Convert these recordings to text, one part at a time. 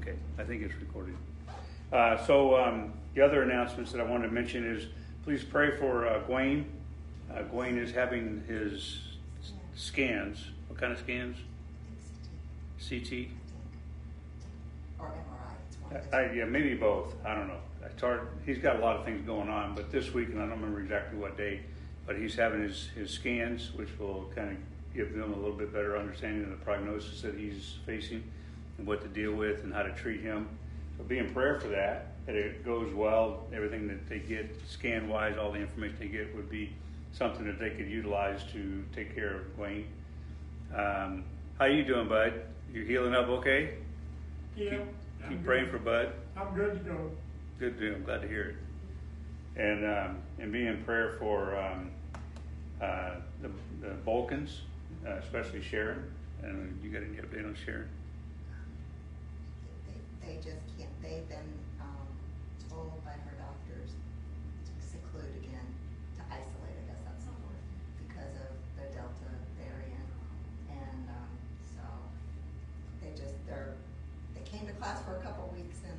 Okay, I think it's recorded. Uh, so um, the other announcements that I wanted to mention is please pray for uh, Gwaine. Uh, Gwaine is having his scans. What kind of scans? CT. Or MRI, it's one I, yeah, maybe both. I don't know. It's hard. He's got a lot of things going on, but this week, and I don't remember exactly what date, but he's having his, his scans, which will kind of give them a little bit better understanding of the prognosis that he's facing and what to deal with and how to treat him. So be in prayer for that, that it goes well. Everything that they get scan wise, all the information they get would be something that they could utilize to take care of Wayne. Um, how you doing, bud? You healing up okay? Yeah. Keep, keep good. praying for Bud. I'm good to go. Good deal. I'm glad to hear it. And um, and be in prayer for um, uh, the, the Balkans, uh, especially Sharon. And you got any update on Sharon? They, just can't, they've been, um, told by her doctors to seclude again, to isolate, I guess that's the word, because of the Delta variant. And, um, so, they just, they're, they came to class for a couple weeks and.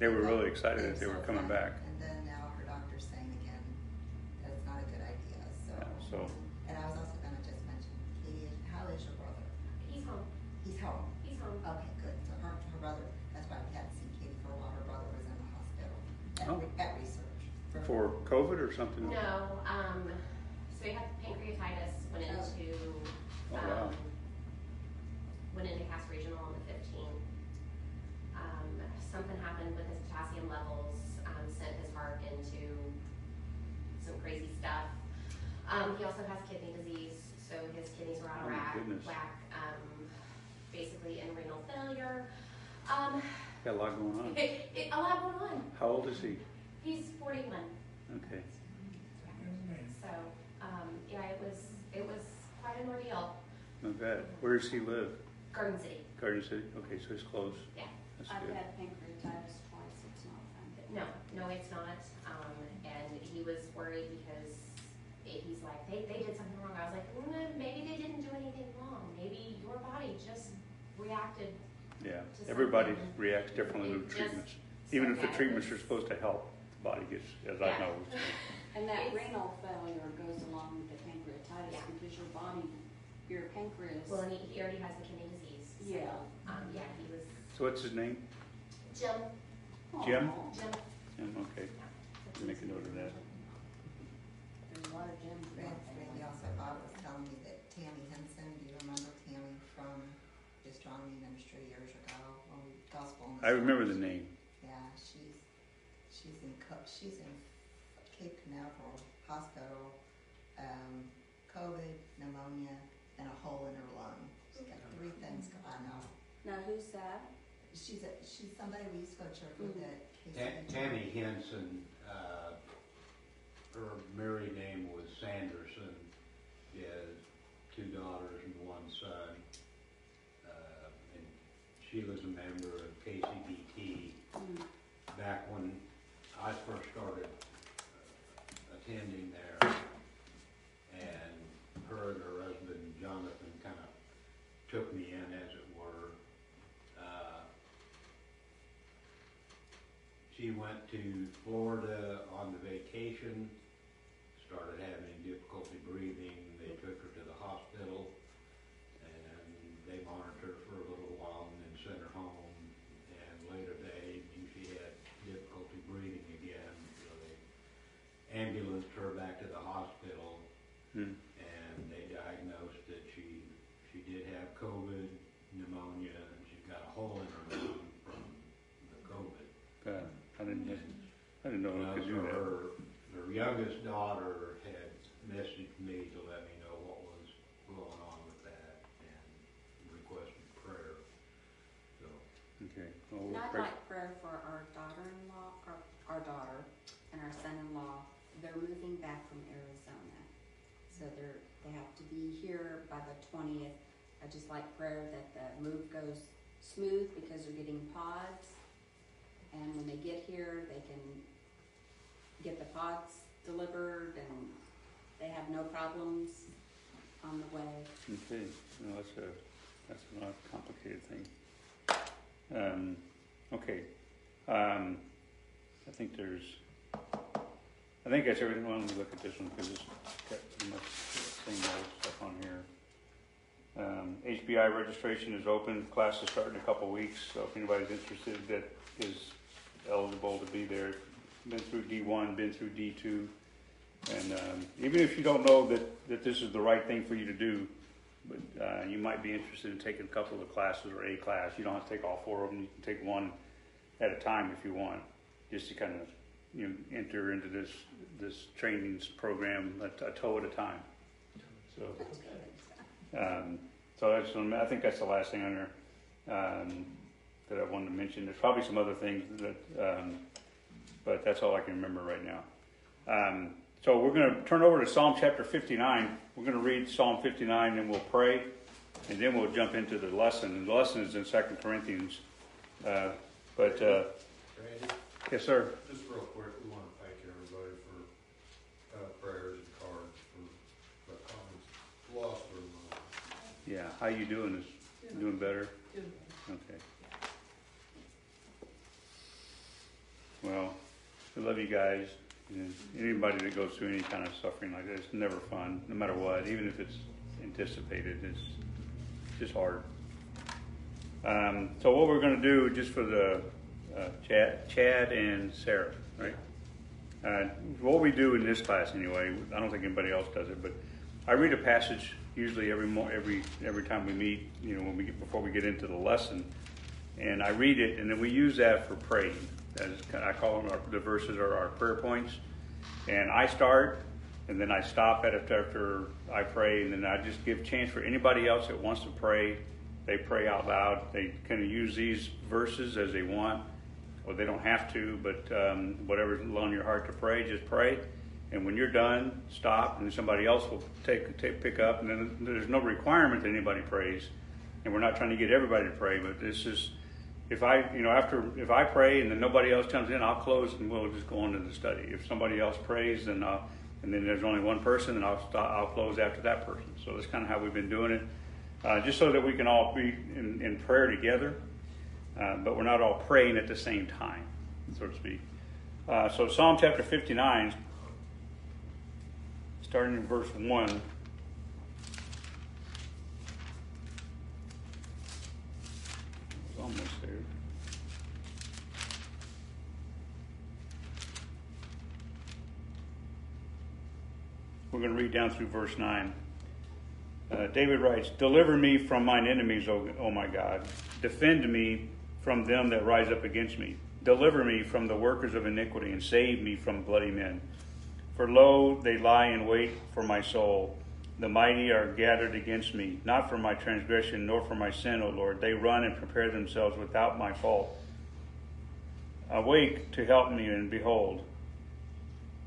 They were really excited that they were coming back. And then now her doctor's saying again that it's not a good idea, so. So And I was also gonna just mention, Katie, how is your brother? He's home. He's home. He's home. Okay, good. So her, her brother, that's why we hadn't seen Katie for a while. Her brother was in the hospital at, Oh. re- at research. For COVID or something? No, um, so he had pancreatitis, went Oh. into, Oh, wow. um, went into Cass Regional on the fifteenth. Um, something happened with his potassium levels, um, sent his heart into some crazy stuff. Um, he also has kidney disease, so his kidneys were out Oh, of my whack, whack, um, basically in renal failure. Um, Got a lot going on. it, it, a lot going on. How old is he? He's forty-one. Okay. So, um, yeah, it was, it was quite an ordeal. Not bad. Where does he live? Garden City, Garden City? Okay, so he's close. yeah. That's I've good. had pancreatitis twice, it's not fun. No, no, it's not. Um, and he was worried because it, he's like, they, they did something wrong. I was like, well, no, maybe they didn't do anything wrong. Maybe your body just reacted. Yeah. to Everybody reacts differently to It just- treatments. Even if the Yeah. treatments are supposed to help, the body gets, as I know. And that It's- renal failure goes along with the pancreatitis Yeah. because your body, your pancreas. Well, and he, he already has the kidney disease. So, Yeah. Um, yeah, he was, So what's his name? Jim, Jim? Aw, Jim. Jim, okay. Make a note of that. There's a lot of Jims. out Randy, there. Randy also, Bob was telling me that Tammy Henson, do you remember Tammy from the Astronomy Ministry years ago? When we gospel. in I remember the Stars? name. Yeah, she's, she's in, Co- she's in Cape Canaveral Hospital, um, COVID, pneumonia, and a hole in her lung. She's got three things, go- I know. Now, who's that? She's a, she's somebody we used to go to church with Mhm. at Ta- Tammy Henson, uh, her married name was Sanderson. She has two daughters and one son. Uh, and she was a member of KCBT Hmm. back when I first started uh, attending there. Her and her husband Jonathan kind of took me in, as it were. Uh, She went to Florida on the vacation, started having difficulty breathing. They took her to the hospital and they monitored her for a little while and then sent her home. And later they knew she had difficulty breathing again, so they ambulanced her back to the hospital Hmm. and they diagnosed that she, she did have COVID, pneumonia, and she's got a hole in her lung from the COVID. Uh, I didn't, I didn't know we could do so that. her, her youngest daughter had messaged me to let me know what was going on with that and requested prayer. So, Okay. Well, we'll I'd pray. like prayer for our daughter-in-law, our, our daughter, and our son-in-law. They're moving back from Arizona. So they're, they have to be here by the twentieth. I just like prayer that the move goes smooth because they're getting pods. And when they get here, they can get the pods delivered and they have no problems on the way. Okay, no, that's a, that's a complicated thing. Um, Okay. Um, I think there's, I think that's everything. Well, let me look at this one because it's got pretty much the same old stuff on here. Um, HBI registration is open. Class is starting in a couple weeks, so if anybody's interested that is eligible to be there, been through D1, been through D2, and um, even if you don't know that, that this is the right thing for you to do, but uh, you might be interested in taking a couple of the classes or a class. You don't have to take all four of them. You can take one at a time if you want, just to kind of you know, enter into this this trainings program a, a toe at a time. So, um, so that's I think that's the last thing on there um, that I wanted to mention. There's probably some other things that, um, but that's all I can remember right now. Um, so we're going to turn over to Psalm chapter 59. We're going to read Psalm 59 and we'll pray, and then we'll jump into the lesson. And the lesson is in 2 Corinthians. Uh, but, uh, Randy, yes, sir. just real quick, we want to thank everybody for, uh, prayers and cards for, the comments lost their mind. Yeah, how you doing? Is doing better? Okay. Well, we love you guys. And anybody that goes through any kind of suffering like this, it's never fun, no matter what. Even if it's anticipated, it's just hard. Um, so what we're going to do, just for the uh, Chad, Chad and Sarah, right? Uh, what we do in this class, anyway, I don't think anybody else does it, but I read a passage usually every mo- every every time we meet. You know, when we get before we get into the lesson, and I read it, and then we use that for praying. As I call them, our, the verses are our prayer points. And I start, and then I stop at it after I pray, and then I just give chance for anybody else that wants to pray. They pray out loud. They kind of use these verses as they want, or they don't have to. But um, whatever's on your heart to pray, just pray. And when you're done, stop, and somebody else will take, take pick up. And then there's no requirement that anybody prays, and we're not trying to get everybody to pray. But this is if I, you know, after if I pray and then nobody else comes in, I'll close and we'll just go on to the study. If somebody else prays, then I'll, and then there's only one person, then I'll stop, I'll close after that person. So that's kind of how we've been doing it, uh, just so that we can all be in, in prayer together, uh, but we're not all praying at the same time, so to speak. Uh, so Psalm chapter 59, starting in verse one. Almost there. We're going to read down through verse 9. Uh, David writes, Deliver me from mine enemies, o, o my God. Defend me from them that rise up against me. Deliver me from the workers of iniquity, and save me from bloody men. For lo, they lie in wait for my soul. The mighty are gathered against me, not for my transgression, nor for my sin, O Lord. They run and prepare themselves without my fault. Awake to help me, and behold,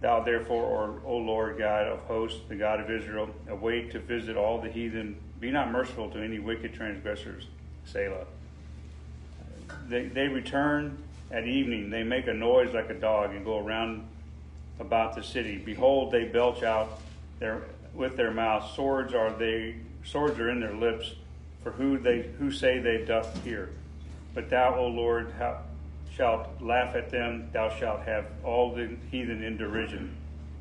Thou therefore, O Lord God of hosts, the God of Israel, await to visit all the heathen. Be not merciful to any wicked transgressors. Selah. They, they return at evening. They make a noise like a dog and go around about the city. Behold, they belch out their with their mouths. Swords are they swords are in their lips. For who they who say they doth hear. But thou, O Lord, how, shalt laugh at them, thou shalt have all the heathen in derision.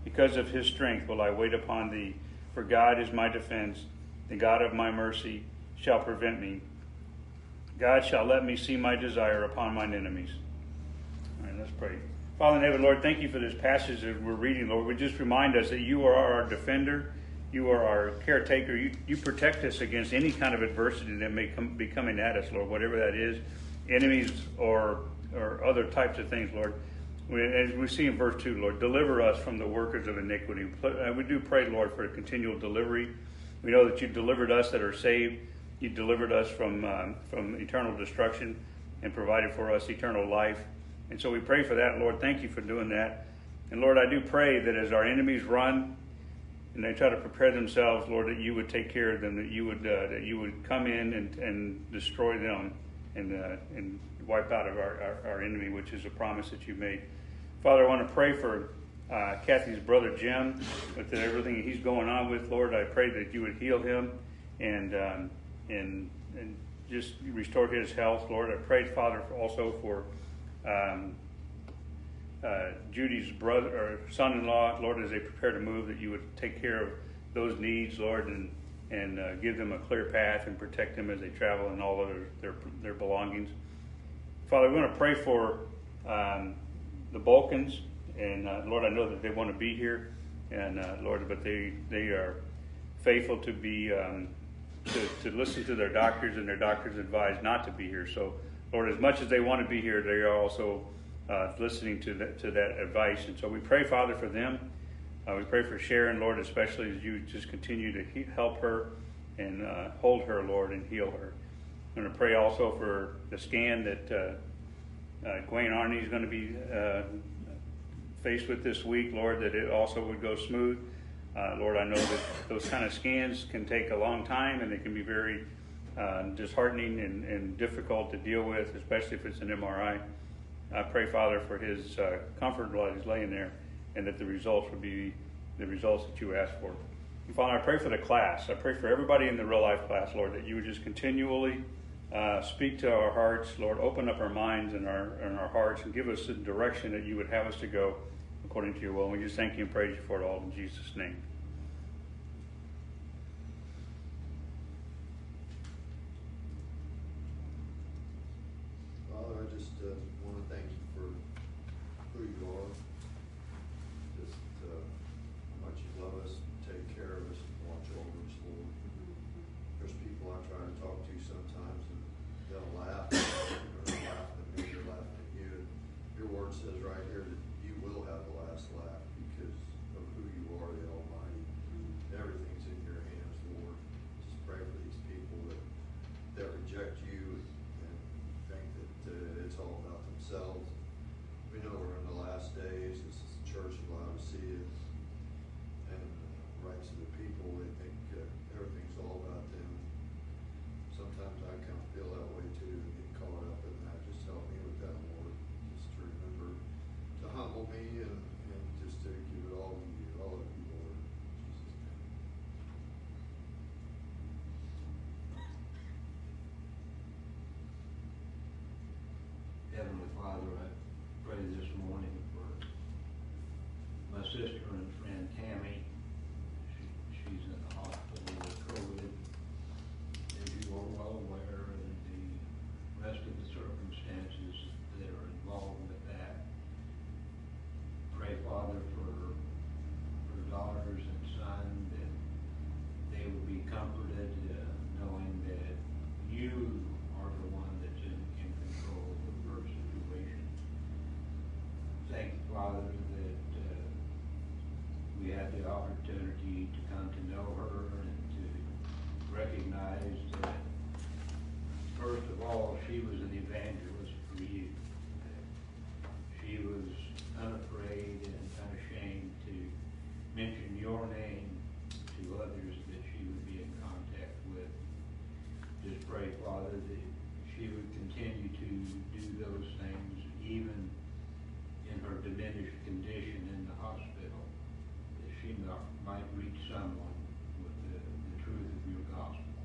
Because of his strength will I wait upon thee, for God is my defense, the God of my mercy shall prevent me. God shall let me see my desire upon mine enemies. All right, let's pray. Father in heaven, Lord, thank you for this passage that we're reading, Lord. We just remind us that you are our defender, you are our caretaker. You, you protect us against any kind of adversity that may come, be coming at us, Lord, whatever that is, enemies or or other types of things, Lord. We, as we see in verse 2, Lord, deliver us from the workers of iniquity. We do pray, Lord, for a continual delivery. We know that you delivered us that are saved. You delivered us from, um, from eternal destruction and provided for us eternal life. And so we pray for that, Lord. Thank you for doing that. And Lord, I do pray that as our enemies run and they try to prepare themselves, Lord, that you would take care of them, that you would uh, that you would come in and, and destroy them and uh, and wipe out of our, our, our, enemy, which is a promise that you made. Father, I want to pray for uh, Kathy's brother Jim, with everything he's going on with. Lord, I pray that you would heal him and um, and and just restore his health, Lord. I pray, Father, also for um, uh, Judy's brother or son-in-law, Lord, as they prepare to move, that you would take care of those needs, Lord, and and uh, give them a clear path and protect them as they travel and all of their their, their belongings. Father, we want to pray for um, the Balkans, and uh, Lord, I know that they want to be here, and uh, Lord, but they they are faithful to be um, to, to listen to their doctors, and their doctors advise not to be here. So, Lord, as much as they want to be here, they are also uh, listening to that to that advice, and so we pray, Father, for them. Uh, we pray for Sharon, Lord, especially as you just continue to he- help her and uh, hold her, Lord, and heal her. I'm going to pray also for the scan that uh, uh, Gwen Arney is going to be uh, faced with this week, Lord, that it also would go smooth. Uh, Lord, I know that those kind of scans can take a long time and they can be very uh, disheartening and, and difficult to deal with, especially if it's an MRI. I pray, Father, for his uh, comfort while he's laying there and that the results would be the results that you asked for. And Father, I pray for the class. I pray for everybody in the real life class, Lord, that you would just continually uh, speak to our hearts, Lord. Open up our minds and our and our hearts, and give us the direction that you would have us to go according to your will. And we just thank you and praise you for it all in Jesus' name. Father, I just, uh, wanna thank you for who you are. Just, uh, how much you love us, take care of us, watch over us, Lord. There's people I try to talk to sometimes and they'll laugh, they're laughing at me, they're laughing at you. Your word says right here that you will have the last laugh because of who you are, the Almighty. Everything's in your hands, Lord. Just pray for these people that, that reject you and think that uh, it's all about themselves. We know we're in the last days. This is the church of Laodicea. And uh, right to the people, they think uh, everything's all about them. Sometimes I kind of feel that way too, and get caught up in that. Just help me with that, Lord. Just to remember to humble me and, and just to give it all to you, all of you, Lord. Heavenly Father, I pray this morning for my sister and friend Tammy. She, she's in the hospital with COVID. As you are well aware of the rest of the circumstances that are involved with that. Pray, Father, for her daughters and son, that they will be comforted, uh, knowing that you are the one that's in, in control of her situation. Thank you, Father, that, uh, we had the opportunity to come to know her and to recognize that, first of all, she was an evangelist for you. That She was unafraid and unashamed to mention your name to others that she would be in contact with. Just pray, Father, that she would continue to do those things even in condition in the hospital, that she mi- might reach someone with the, the truth of your gospel.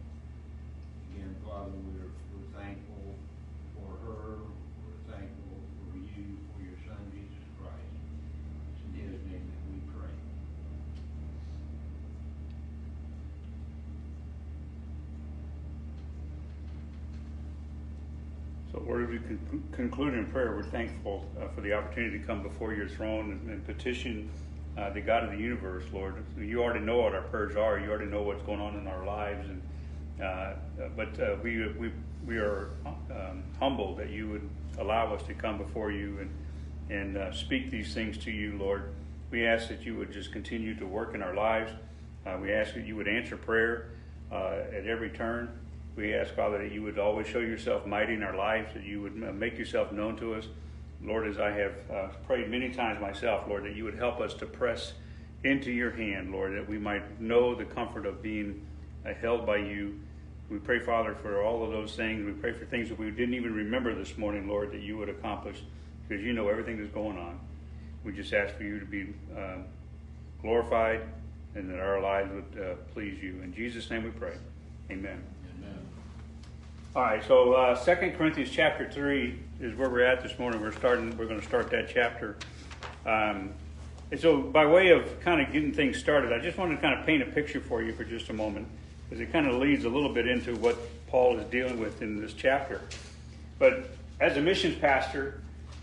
Again, Father, we're, we're thankful for her, we're thankful for you, for your Son, Jesus Christ. It's in his name that we pray. So, Lord, we con- conclude in prayer, we're thankful uh, for the opportunity to come before your throne and, and petition uh, the God of the universe, Lord. You already know what our prayers are. You already know what's going on in our lives, and uh, uh, but uh, we we we are um, humbled that you would allow us to come before you and and uh, speak these things to you, Lord. We ask that you would just continue to work in our lives. We ask that you would answer prayer at every turn. We ask, Father, that you would always show yourself mighty in our lives, that you would uh, make yourself known to us. Lord, as I have uh, prayed many times myself, Lord, that you would help us to press into your hand, Lord, that we might know the comfort of being uh, held by you. We pray, Father, for all of those things. We pray for things that we didn't even remember this morning, Lord, that you would accomplish, because you know everything that's going on. We just ask for you to be um, glorified and that our lives would uh, please you. In Jesus' name we pray. Amen. All right, so uh, 2 Corinthians chapter 3 is where we're at this morning. We're starting, we're going to start that chapter. Um, and so, by way of kind of getting things started, I just wanted to kind of paint a picture for you for just a moment, because it kind of leads a little bit into what Paul is dealing with in this chapter. But as a missions pastor,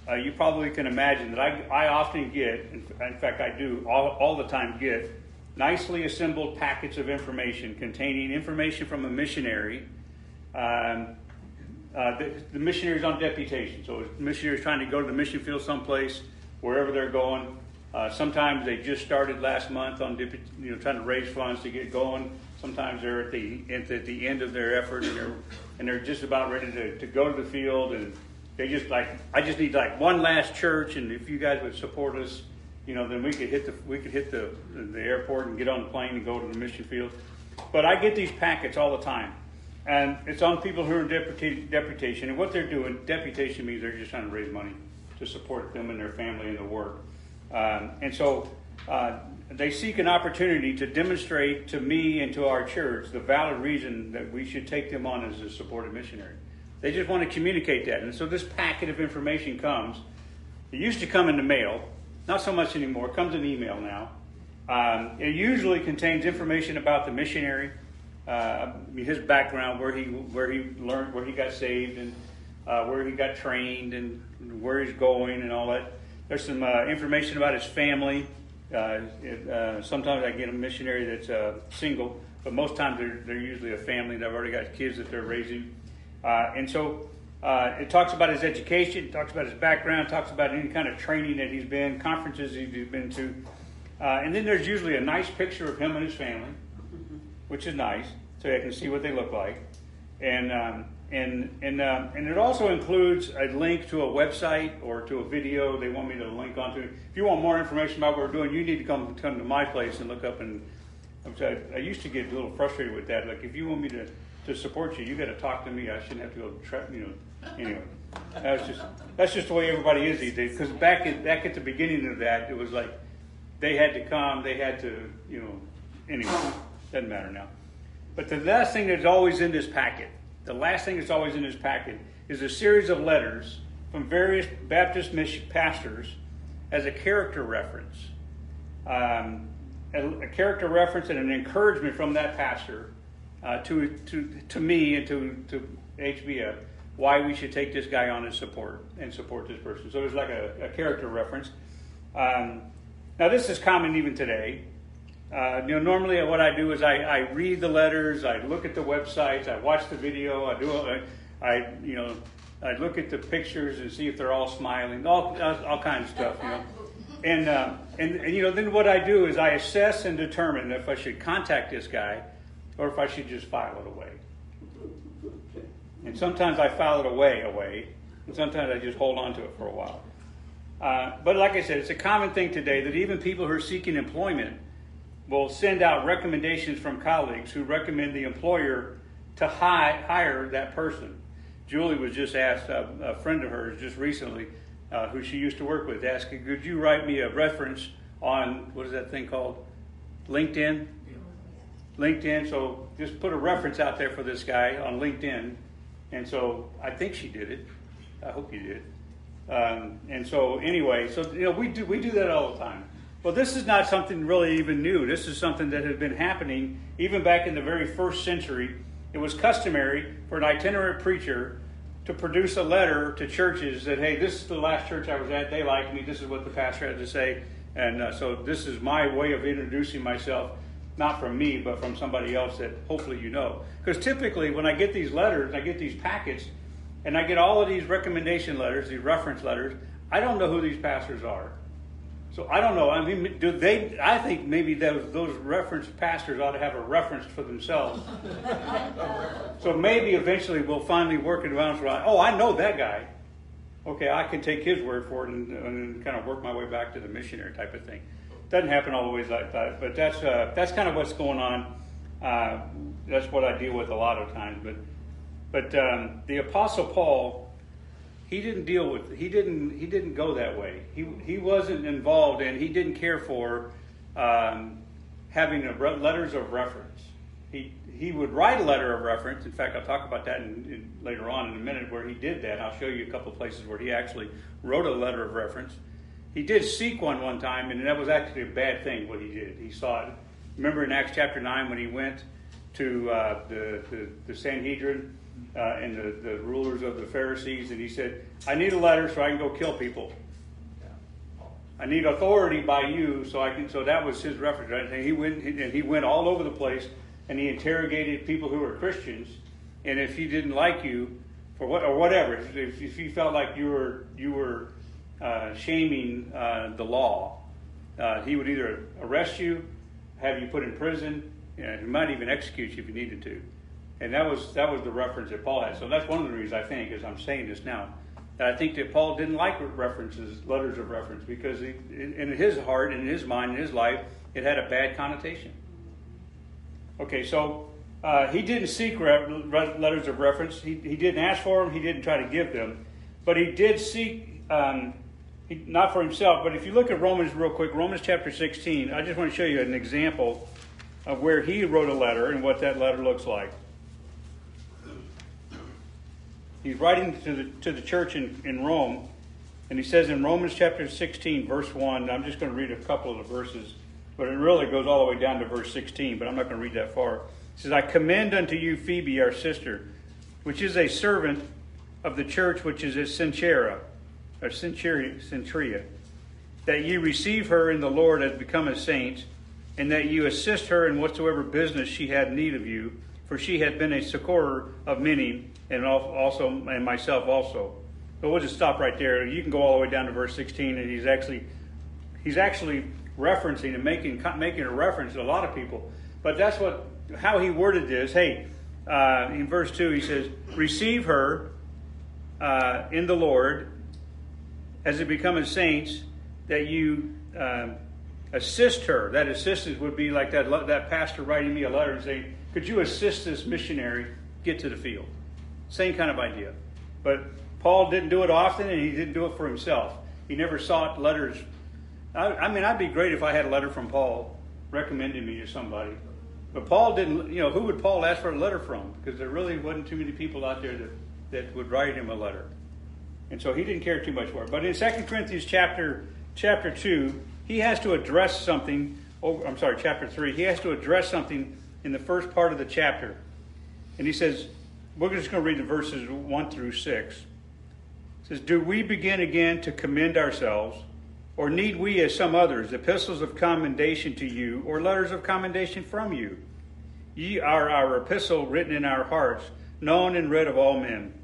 uh, you probably can imagine that I, I often get, in fact, I do all, all the time get, nicely assembled packets of information containing information from a missionary. Um, uh, the, the missionaries on deputation. So missionaries trying to go to the mission field someplace, wherever they're going. Uh, sometimes they just started last month on dip, you know trying to raise funds to get going. Sometimes they're at the at the, end of their effort and they're and they're just about ready to, to go to the field and they just like I just need like one last church and if you guys would support us, you know, then we could hit the we could hit the the airport and get on the plane and go to the mission field. But I get these packets all the time. And it's on people who are in deputa- deputation. And what they're doing, deputation means they're just trying to raise money to support them and their family and the work. Um, and so uh, they seek an opportunity to demonstrate to me and to our church the valid reason that we should take them on as a supported missionary. They just want to communicate that. And so this packet of information comes. It used to come in the mail, not so much anymore. It comes in email now. Um, it usually contains information about the missionary, uh, his background, where he where he learned, where he got saved, and uh, where he got trained, and where he's going, and all that. There's some uh, information about his family. Uh, it, uh, sometimes I get a missionary that's uh, single, but most times they're, they're usually a family. They've already got kids that they're raising, and so. It talks about his education, talks about his background, talks about any kind of training that he's been, conferences he's been to, and then there's usually a nice picture of him and his family which is nice, so I can see what they look like. And um, and and um, and it also includes a link to a website or to a video they want me to link onto. If you want more information about what we're doing, you need to come come to my place and look up. And I, I used to get a little frustrated with that. Like if you want me to to support you, you got to talk to me. I shouldn't have to go. Tra- you know. Anyway, that's just that's just the way everybody is these days. Because back at back at the beginning of that, it was like they had to come. They had to you know. Anyway. Doesn't matter now. But the last thing that's always in this packet, the last thing that's always in this packet is a series of letters from various Baptist pastors as a character reference. Um, a, a, character reference and an encouragement from that pastor uh, to, to, to me and to, to HBF why we should take this guy on as support and support this person. So it's like a, a character reference. Um, now, this is common even today. Uh, you know, normally what I do is I, I, read the letters, I look at the websites, I watch the video, I do, I, I, you know, I look at the pictures and see if they're all smiling, all, all kinds of stuff, you know. And, uh, and, and, you know, then what I do is I assess and determine if I should contact this guy or if I should just file it away. And sometimes I file it away, away, and sometimes I just hold on to it for a while. Uh, but like I said, it's a common thing today that even people who are seeking employment will send out recommendations from colleagues who recommend the employer to hi- hire that person. Julie was just asked, uh, a friend of hers just recently, uh, who she used to work with, asking, could you write me a reference on, what is that thing called? LinkedIn? LinkedIn. So just put a reference out there for this guy on LinkedIn. And so I think she did it. I hope you did. Um, and so anyway, so you know we do we do that all the time. Well, this is not something really even new. This is something that had been happening even back in the very first century. It was customary for an itinerant preacher to produce a letter to churches that, hey, this is the last church I was at. They liked me. This is what the pastor had to say. And uh, so this is my way of introducing myself, not from me, but from somebody else that hopefully you know. Because typically, when I get these letters, I get these packets, and I get all of these recommendation letters, these reference letters, I don't know who these pastors are. So I don't know. I mean, do they? I think maybe those those reference pastors ought to have a reference for themselves. so maybe eventually we'll finally work it around. Right? Oh, I know that guy. Okay, I can take his word for it and, and kind of work my way back to the missionary type of thing. Doesn't happen all the ways like that, but that's uh, that's kind of what's going on. Uh, that's what I deal with a lot of times. But but um, the Apostle Paul he didn't deal with he didn't he didn't go that way. He he wasn't involved in he didn't care for um, having re- letters of reference. he he would write a letter of reference. In fact, I'll talk about that in, in, later on in a minute where he did that. I'll show you a couple places where he actually wrote a letter of reference. He did seek one one time, and that was actually a bad thing. What he did, he saw it. Remember in Acts chapter nine when he went to uh, the, the the Sanhedrin uh, and the, the rulers of the Pharisees, and he said, "I need a letter so I can go kill people." I need authority by you, so I can. So that was his reference. Right? And he went and he went all over the place, and he interrogated people who were Christians. And if he didn't like you, for what or whatever, if, if he felt like you were you were uh, shaming uh, the law, uh, he would either arrest you, have you put in prison, and he might even execute you if he needed to. And that was that was the reference that Paul had. So that's one of the reasons I think, as I'm saying this now, that I think that Paul didn't like references, letters of reference, because he, in his heart, in his mind, in his life, it had a bad connotation. Okay, so uh, he didn't seek re- re- letters of reference. He, he didn't ask for them. He didn't try to give them, but he did seek. Um, not for himself, but if you look at Romans real quick, Romans chapter 16, I just want to show you an example of where he wrote a letter and what that letter looks like. He's writing to the, to the church in, in Rome, and he says in Romans chapter 16, verse 1, I'm just going to read a couple of the verses, but it really goes all the way down to verse 16, but I'm not going to read that far. He says, I commend unto you Phoebe, our sister, which is a servant of the church which is at Cenchrea, or Centuria, that ye receive her in the Lord as become a saint, and that you assist her in whatsoever business she had need of you, for she had been a succorer of many, and also and myself also. But we'll just stop right there. You can go all the way down to verse 16, and he's actually he's actually referencing and making making a reference to a lot of people. But that's what how he worded this. Hey, uh, in verse two, he says, "Receive her uh, in the Lord as it becometh saints, that you." Uh, assist her. That assistance would be like that, that pastor writing me a letter and saying, Could you assist this missionary get to the field? Same kind of idea. But Paul didn't do it often and he didn't do it for himself. He never sought letters. I, I mean, I'd be great if I had a letter from Paul recommending me to somebody. But Paul didn't, you know, who would Paul ask for a letter from? Because there really wasn't too many people out there that, that would write him a letter. And so he didn't care too much for it. But in 2 Corinthians chapter chapter 2, he has to address something. Oh, I'm sorry, chapter 3. He has to address something in the first part of the chapter. And he says, we're just going to read the verses 1 through 6. It says, Do we begin again to commend ourselves, or need we, as some others, epistles of commendation to you, or letters of commendation from you? Ye are our epistle written in our hearts, known and read of all men.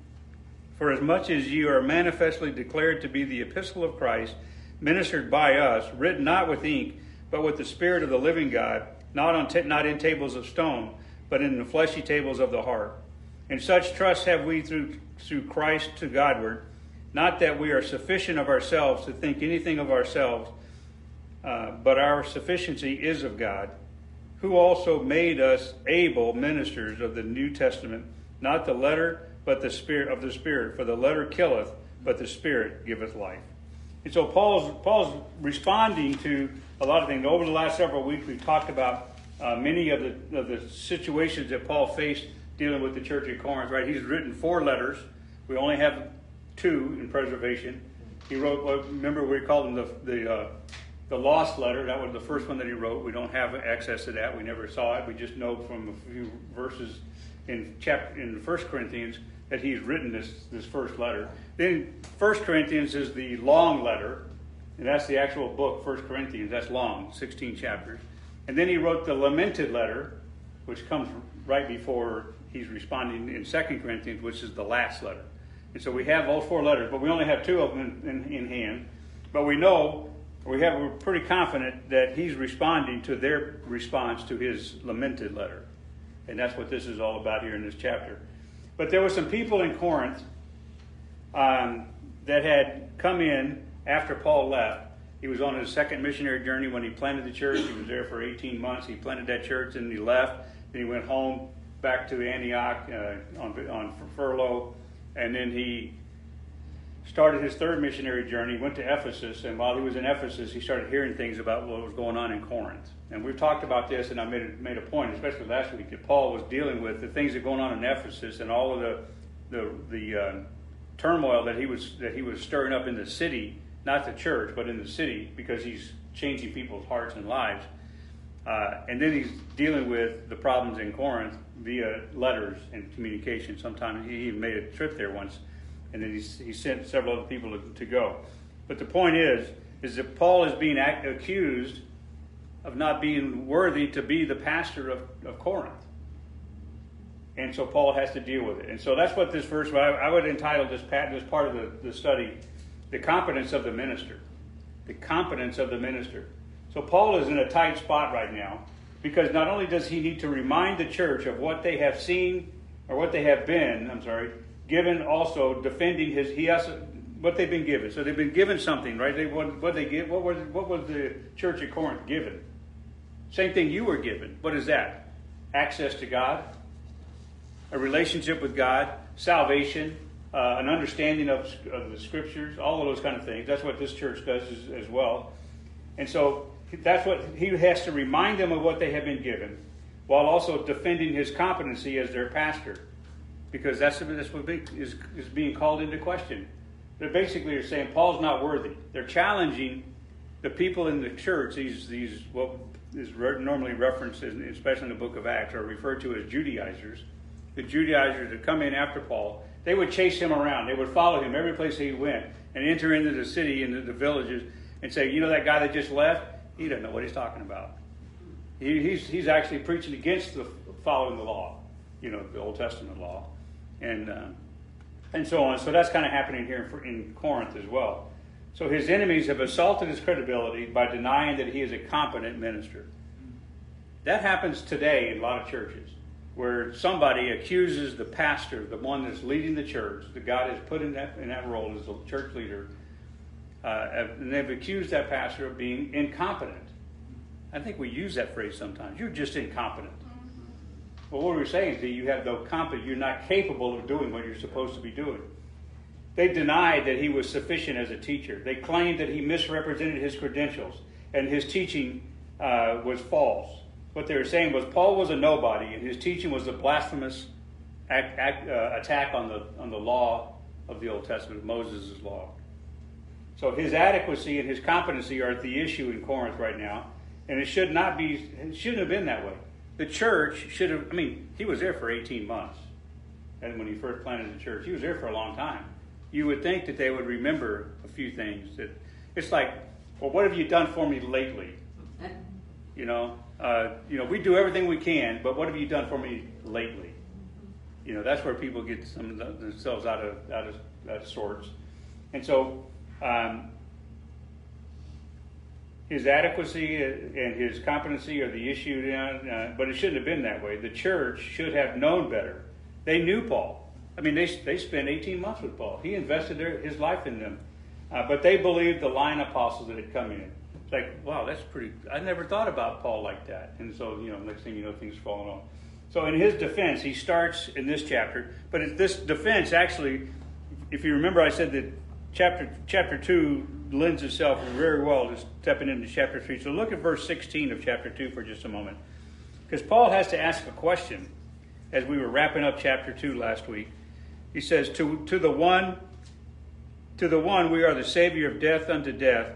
For as much as ye are manifestly declared to be the epistle of Christ, ministered by us, written not with ink, but with the Spirit of the living God, not, on not in tables of stone, but in the fleshy tables of the heart. And such trust have we through, through Christ to Godward, not that we are sufficient of ourselves to think anything of ourselves, uh, but our sufficiency is of God, who also made us able ministers of the New Testament, not the letter, but the spirit of the Spirit. For the letter killeth, but the Spirit giveth life. And so Paul's, Paul's responding to a lot of things. Over the last several weeks, we've talked about uh, many of the, of the situations that Paul faced dealing with the church at Corinth, right? He's written four letters. We only have two in preservation. He wrote, well, remember we called them the, the, uh, the lost letter. That was the first one that he wrote. We don't have access to that. We never saw it. We just know from a few verses in chapter in First Corinthians that he's written this, this first letter. Then First Corinthians is the long letter, and that's the actual book, First Corinthians. That's long, 16 chapters. And then he wrote the lamented letter, which comes right before he's responding in Second Corinthians, which is the last letter. And so we have all four letters, but we only have two of them in, in, in hand. But we know, we have, we're pretty confident that he's responding to their response to his lamented letter. And that's what this is all about here in this chapter. But there were some people in Corinth um, that had come in after Paul left. He was on his second missionary journey when he planted the church. He was there for 18 months. He planted that church and he left. Then he went home back to Antioch uh, on, on furlough. And then he started his third missionary journey, went to Ephesus, and while he was in Ephesus, he started hearing things about what was going on in Corinth. And we've talked about this, and I made a, made a point, especially last week, that Paul was dealing with the things that going on in Ephesus and all of the the the uh, turmoil that he was that he was stirring up in the city, not the church, but in the city, because he's changing people's hearts and lives. Uh, and then he's dealing with the problems in Corinth via letters and communication. Sometimes he even made a trip there once, and then he, he sent several other people to, to go. But the point is, is that Paul is being ac- accused of not being worthy to be the pastor of, of Corinth. And so Paul has to deal with it. And so that's what this verse, I, I would entitle this, this part of the, the study, The Competence of the Minister. The Competence of the Minister. So Paul is in a tight spot right now because not only does he need to remind the church of what they have seen or what they have been, I'm sorry, given also defending his, he has, what they've been given. So they've been given something, right? They, what, what they give, what was, what was the church at Corinth given? Same thing you were given. What is that? Access to God, a relationship with God, salvation, uh, an understanding of, of the scriptures, all of those kind of things. That's what this church does as, as well. And so that's what he has to remind them of what they have been given, while also defending his competency as their pastor, because that's, that's what is, is being called into question. They basically are saying Paul's not worthy. They're challenging the people in the church. These these what is normally referenced, in, especially in the Book of Acts, are referred to as Judaizers. The Judaizers that come in after Paul, they would chase him around. They would follow him every place he went and enter into the city, into the villages, and say, "You know that guy that just left? He doesn't know what he's talking about. He, he's he's actually preaching against the following the law, you know, the Old Testament law, and." Uh, and so on. So that's kind of happening here in Corinth as well. So his enemies have assaulted his credibility by denying that he is a competent minister. That happens today in a lot of churches where somebody accuses the pastor, the one that's leading the church, the God has put in that, in that role as the church leader, uh, and they've accused that pastor of being incompetent. I think we use that phrase sometimes. You're just incompetent. Well, what we're saying is that you have no competence, you're not capable of doing what you're supposed to be doing. They denied that he was sufficient as a teacher. They claimed that he misrepresented his credentials and his teaching uh, was false. What they were saying was Paul was a nobody and his teaching was a blasphemous act, act, uh, attack on the, on the law of the Old Testament, Moses' law. So his adequacy and his competency are at the issue in Corinth right now, and it should not be, it shouldn't have been that way. The church should have, I mean, he was there for 18 months. And when he first planted the church, he was there for a long time. You would think that they would remember a few things. That It's like, well, what have you done for me lately? You know, uh, you know, we do everything we can, but what have you done for me lately? You know, that's where people get some themselves out of out of, out of sorts. And so, um, his adequacy and his competency are the issue, uh, but it shouldn't have been that way. The church should have known better. They knew Paul. I mean, they, they spent 18 months with Paul. He invested their, his life in them. Uh, but they believed the line apostles that had come in. It's like, wow, that's pretty. I never thought about Paul like that. And so, you know, next thing you know, things falling off. So, in his defense, he starts in this chapter. But this defense actually, if you remember, I said that chapter chapter two lends itself very well to stepping into chapter 3. So look at verse 16 of chapter 2 for just a moment. Because Paul has to ask a question as we were wrapping up chapter 2 last week. He says, to, to the one, to the one we are the Savior of death unto death,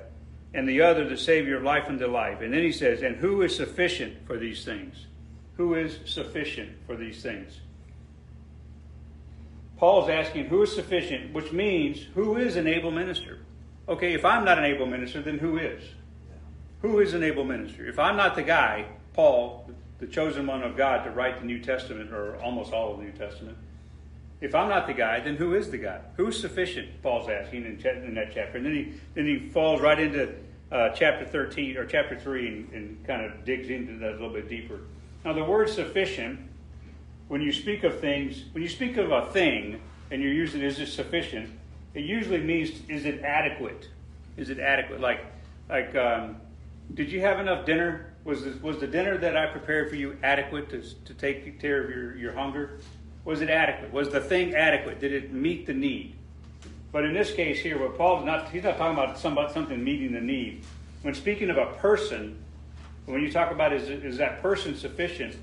and the other the Savior of life unto life. And then he says, and who is sufficient for these things? Who is sufficient for these things? Paul's asking who is sufficient, which means who is an able minister? Okay, if I'm not an able minister, then who is? Who is an able minister? If I'm not the guy, Paul, the chosen one of God to write the New Testament, or almost all of the New Testament, if I'm not the guy, then who is the guy? Who's sufficient? Paul's asking in, that chapter, and then he then he falls right into uh, chapter 13 or chapter 3 and, and kind of digs into that a little bit deeper. Now, the word sufficient, when you speak of things, when you speak of a thing, and you're using is it sufficient, it usually means is it adequate? Is it adequate? Like, like, um, did you have enough dinner? Was this, was the dinner that I prepared for you adequate to, to take care of your, your hunger? Was it adequate? Was the thing adequate? Did it meet the need? But in this case here, what Paul's not, he's not talking about somebody, something meeting the need. When speaking of a person, when you talk about is, is that person sufficient,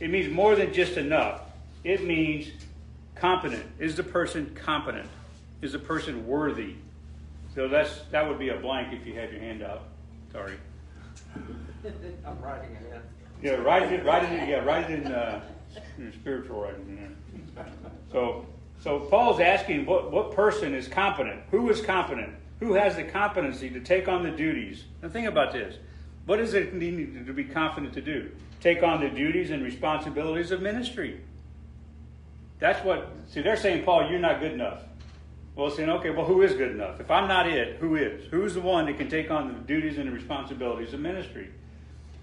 it means more than just enough. It means competent. Is the person competent? Is the person worthy? So that's that would be a blank if you had your hand up. Sorry. I'm writing ahead. Yeah, write it. Write it. Yeah, write it in, uh, in spiritual writing. in there. So, so Paul's asking what what person is competent? Who is competent? Who has the competency to take on the duties? Now think about this. What does it need to be confident to do? Take on the duties and responsibilities of ministry. That's what. See, they're saying, Paul, you're not good enough. Well, saying, okay, well, who is good enough? If I'm not it, who is? Who's the one that can take on the duties and the responsibilities of ministry?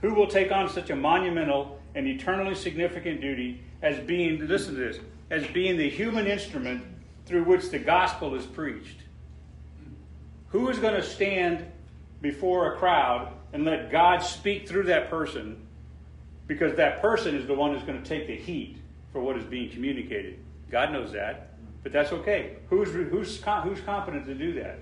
Who will take on such a monumental and eternally significant duty as being, listen to this, as being the human instrument through which the gospel is preached? Who is going to stand before a crowd and let God speak through that person because that person is the one who's going to take the heat for what is being communicated? God knows that. But that's okay. Who's, who's, who's competent to do that?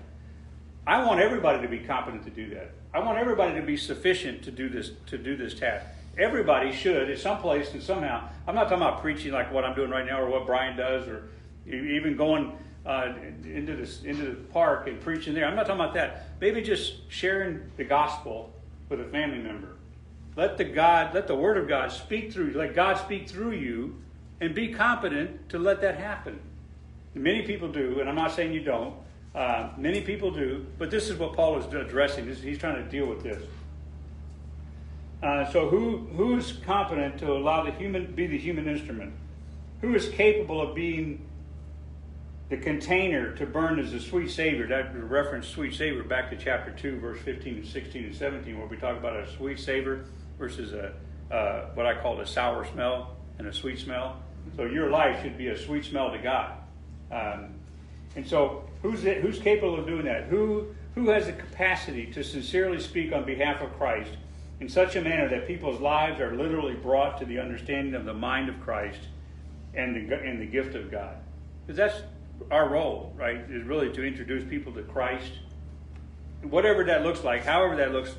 I want everybody to be competent to do that. I want everybody to be sufficient to do this to do this task. Everybody should, at some place and somehow. I'm not talking about preaching like what I'm doing right now, or what Brian does, or even going uh, into this into the park and preaching there. I'm not talking about that. Maybe just sharing the gospel with a family member. Let the God, let the Word of God speak through. you. Let God speak through you, and be competent to let that happen. Many people do, and I'm not saying you don't. Uh, many people do, but this is what Paul is addressing. This, he's trying to deal with this. Uh, so, who who is competent to allow the human be the human instrument? Who is capable of being the container to burn as a sweet savor? That reference sweet savor back to chapter two, verse 15 and 16 and 17, where we talk about a sweet savor versus a uh, what I call a sour smell and a sweet smell. So your life should be a sweet smell to God. Um, and so, who's it, who's capable of doing that? Who who has the capacity to sincerely speak on behalf of Christ in such a manner that people's lives are literally brought to the understanding of the mind of Christ and the and the gift of God? Because that's our role, right? Is really to introduce people to Christ, whatever that looks like, however that looks.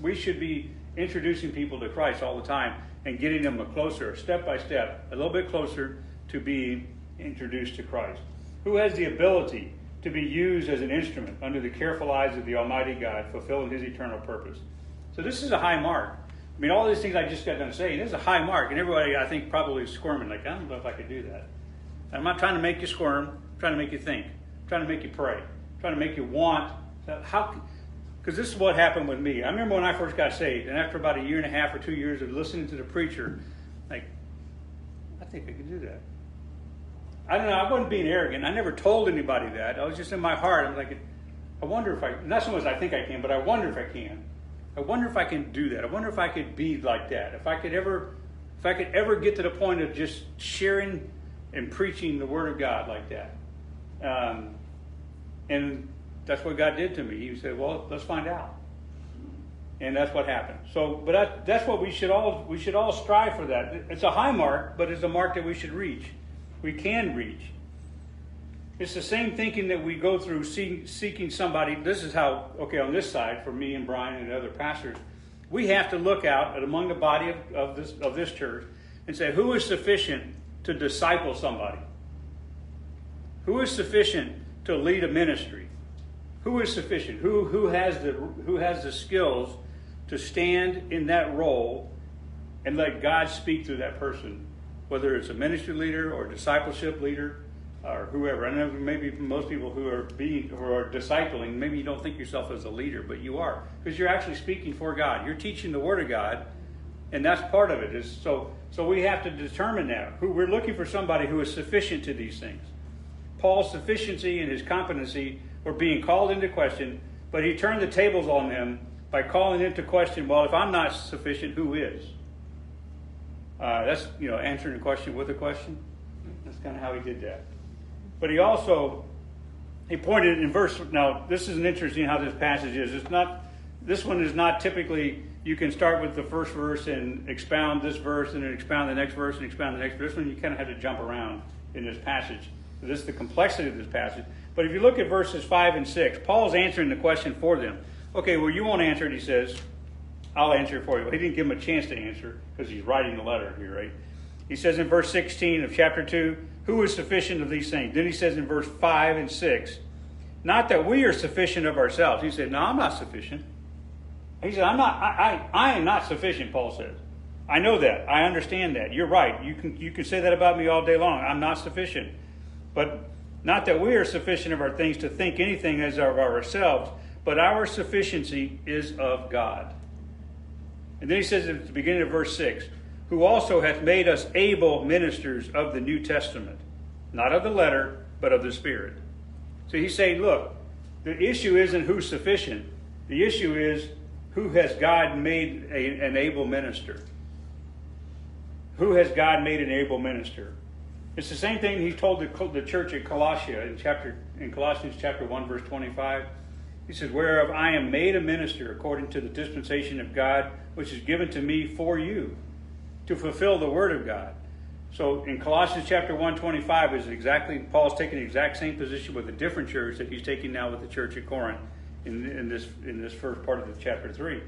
We should be introducing people to Christ all the time and getting them a closer, step by step, a little bit closer to being introduced to Christ, who has the ability to be used as an instrument under the careful eyes of the Almighty God, fulfilling His eternal purpose. So this is a high mark. I mean, all these things I just got done saying, this is a high mark, and everybody I think probably is squirming, like I don't know if I could do that. I'm not trying to make you squirm. I'm trying to make you think. I'm trying to make you pray. I'm trying to make you want. How? Because this is what happened with me. I remember when I first got saved, and after about a year and a half or two years of listening to the preacher, like, I think I can do that. I don't know. I wasn't being arrogant. I never told anybody that. I was just in my heart. I'm like, I wonder if I. Not so much I think I can, but I wonder if I can. I wonder if I can do that. I wonder if I could be like that. If I could ever, if I could ever get to the point of just sharing and preaching the Word of God like that. Um, and that's what God did to me. He said, "Well, let's find out." And that's what happened. So, but that, that's what we should all we should all strive for. That it's a high mark, but it's a mark that we should reach we can reach. It's the same thinking that we go through seeking somebody. This is how, okay, on this side, for me and Brian and other pastors, we have to look out at among the body of, of, this, of this church and say, who is sufficient to disciple somebody? Who is sufficient to lead a ministry? Who is sufficient? Who, who, has the, who has the skills to stand in that role and let God speak through that person whether it's a ministry leader or discipleship leader or whoever. I know maybe most people who are being who are discipling, maybe you don't think yourself as a leader, but you are because you're actually speaking for God. You're teaching the Word of God, and that's part of it. Is so so we have to determine that. Who we're looking for somebody who is sufficient to these things. Paul's sufficiency and his competency were being called into question, but he turned the tables on them by calling into question, well, if I'm not sufficient, who is? Uh, that's you know answering a question with a question. That's kind of how he did that. But he also he pointed in verse. Now this is an interesting how this passage is. It's not. This one is not typically. You can start with the first verse and expound this verse, and then expound the next verse, and expound the next. Verse. This one you kind of have to jump around in this passage. This is the complexity of this passage. But if you look at verses 5 and 6, Paul's answering the question for them. Okay, well, you won't answer it, he says. I'll answer it for you. He didn't give him a chance to answer because he's writing the letter here, right? He says in verse 16 of chapter 2, Who is sufficient of these things? Then he says in verse 5 and 6, Not that we are sufficient of ourselves. He said, No, I'm not sufficient. He said, I'm not, I, I, I am not sufficient, Paul says. I know that. I understand that. You're right. You can, you can say that about me all day long. I'm not sufficient. But not that we are sufficient of our things to think anything as of ourselves, but our sufficiency is of God. And then he says at the beginning of verse 6 who also hath made us able ministers of the New Testament, not of the letter, but of the Spirit. So he's saying, look, the issue isn't who's sufficient, the issue is who has God made a, an able minister? Who has God made an able minister? It's the same thing he told the, the church at Colossia in chapter in Colossians chapter 1 verse 25. He says, Whereof I am made a minister according to the dispensation of God, which is given to me for you, to fulfill the word of God. So in Colossians chapter 125 is exactly Paul's taking the exact same position with a different church that he's taking now with the church at Corinth in, in this in this first part of the chapter 3.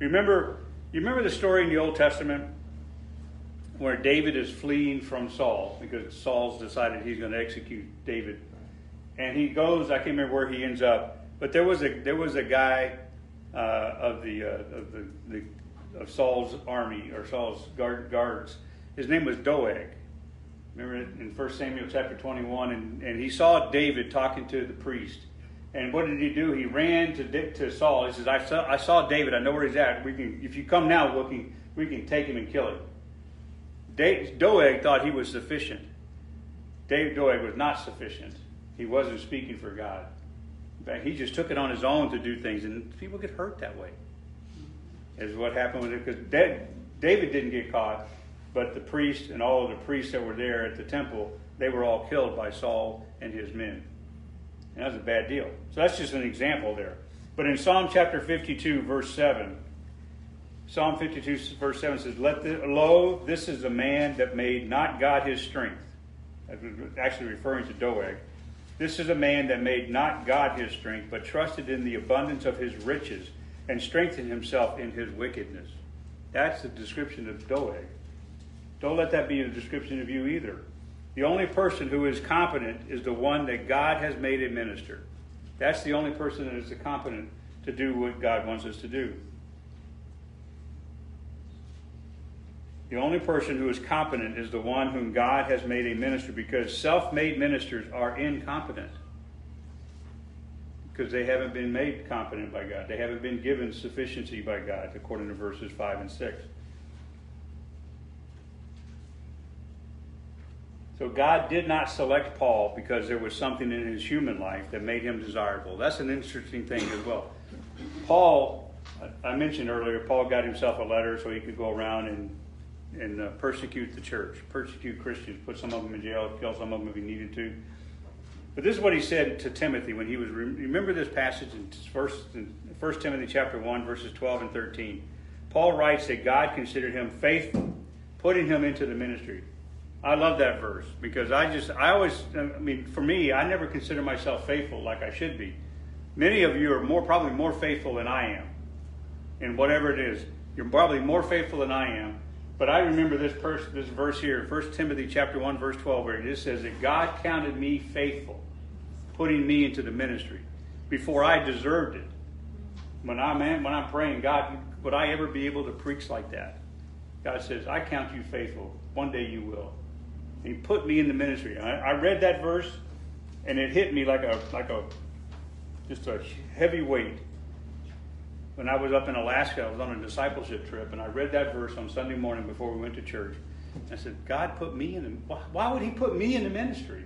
Remember you remember the story in the Old Testament where David is fleeing from Saul because Saul's decided he's going to execute David. And he goes, I can't remember where he ends up, but there was a there was a guy uh, of the uh, of the, the of Saul's army or Saul's guard, guards. His name was Doeg. Remember in 1 Samuel chapter 21, and, and he saw David talking to the priest. And what did he do? He ran to, to Saul. He says, I saw, I saw David. I know where he's at. We can, if you come now, can, we can take him and kill him. Doeg thought he was sufficient. David Doeg was not sufficient. He wasn't speaking for God. In fact, he just took it on his own to do things, and people get hurt that way. Is what happened with it because David didn't get caught, but the priest and all of the priests that were there at the temple, they were all killed by Saul and his men. And that was a bad deal. So that's just an example there. But in Psalm chapter 52, verse 7, Psalm 52, verse 7 says, Let the, Lo, this is a man that made not God his strength. That's actually referring to Doeg. This is a man that made not God his strength, but trusted in the abundance of his riches and strengthened himself in his wickedness. That's the description of Doeg. Don't let that be a description of you either. The only person who is competent is the one that God has made a minister. That's the only person that is competent to do what God wants us to do. The only person who is competent is the one whom God has made a minister because self made ministers are incompetent. Because they haven't been made competent by God. They haven't been given sufficiency by God, according to verses 5 and 6. So God did not select Paul because there was something in his human life that made him desirable. That's an interesting thing as well. Paul, I mentioned earlier, Paul got himself a letter so he could go around and and uh, persecute the church, persecute Christians, put some of them in jail, kill some of them if he needed to. But this is what he said to Timothy when he was. Remember this passage in First, in First Timothy chapter one, verses twelve and thirteen. Paul writes that God considered him faithful, putting him into the ministry. I love that verse because I just, I always, I mean, for me, I never consider myself faithful like I should be. Many of you are more, probably more faithful than I am in whatever it is. You're probably more faithful than I am. But I remember this, pers- this verse here, 1 Timothy chapter 1, verse 12, where it just says that God counted me faithful, putting me into the ministry before I deserved it. When I'm, when I'm praying, God, would I ever be able to preach like that? God says, I count you faithful. One day you will. And he put me in the ministry. I, I read that verse, and it hit me like a like a just a heavy weight when I was up in Alaska, I was on a discipleship trip, and I read that verse on Sunday morning before we went to church. I said, God put me in the, why would he put me in the ministry?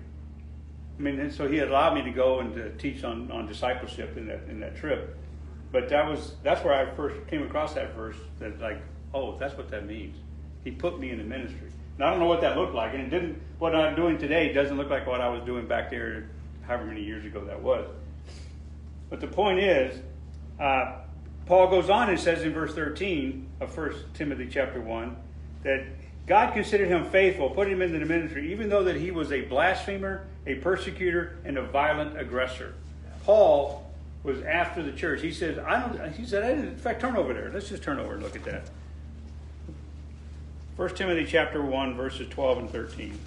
I mean, so he allowed me to go and to teach on, on discipleship in that, in that trip. But that was, that's where I first came across that verse that like, oh, that's what that means. He put me in the ministry. And I don't know what that looked like. And it didn't, what I'm doing today doesn't look like what I was doing back there however many years ago that was. But the point is, uh, Paul goes on and says in verse 13 of 1 Timothy chapter 1 that God considered him faithful, put him into the ministry, even though that he was a blasphemer, a persecutor, and a violent aggressor. Paul was after the church. He said, I don't he said, I didn't in fact turn over there. Let's just turn over and look at that. 1 Timothy chapter 1, verses 12 and 13.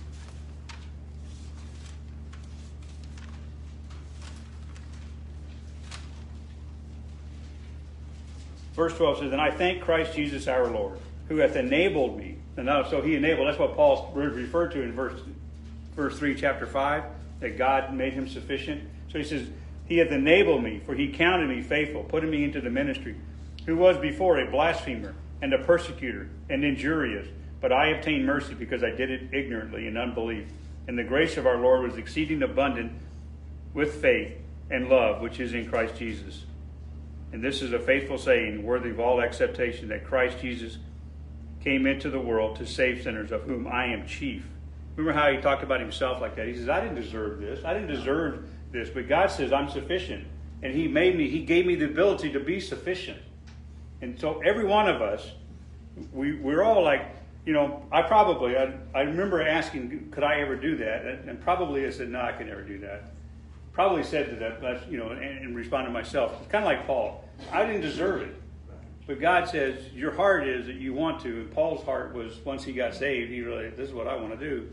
Verse 12 says, And I thank Christ Jesus our Lord, who hath enabled me. And now, so he enabled, that's what Paul referred to in verse, verse 3, chapter 5, that God made him sufficient. So he says, He hath enabled me, for he counted me faithful, putting me into the ministry, who was before a blasphemer, and a persecutor, and injurious. But I obtained mercy because I did it ignorantly in unbelief. And the grace of our Lord was exceeding abundant with faith and love, which is in Christ Jesus. And this is a faithful saying, worthy of all acceptation, that Christ Jesus came into the world to save sinners, of whom I am chief. Remember how he talked about himself like that? He says, I didn't deserve this. I didn't deserve this. But God says, I'm sufficient. And he made me, he gave me the ability to be sufficient. And so every one of us, we, we're all like, you know, I probably, I, I remember asking, could I ever do that? And, and probably I said, no, I can never do that probably said to that, that's, you know, and, and respond to myself. It's kind of like Paul. I didn't deserve it. But God says, your heart is that you want to. And Paul's heart was, once he got saved, he really, this is what I want to do.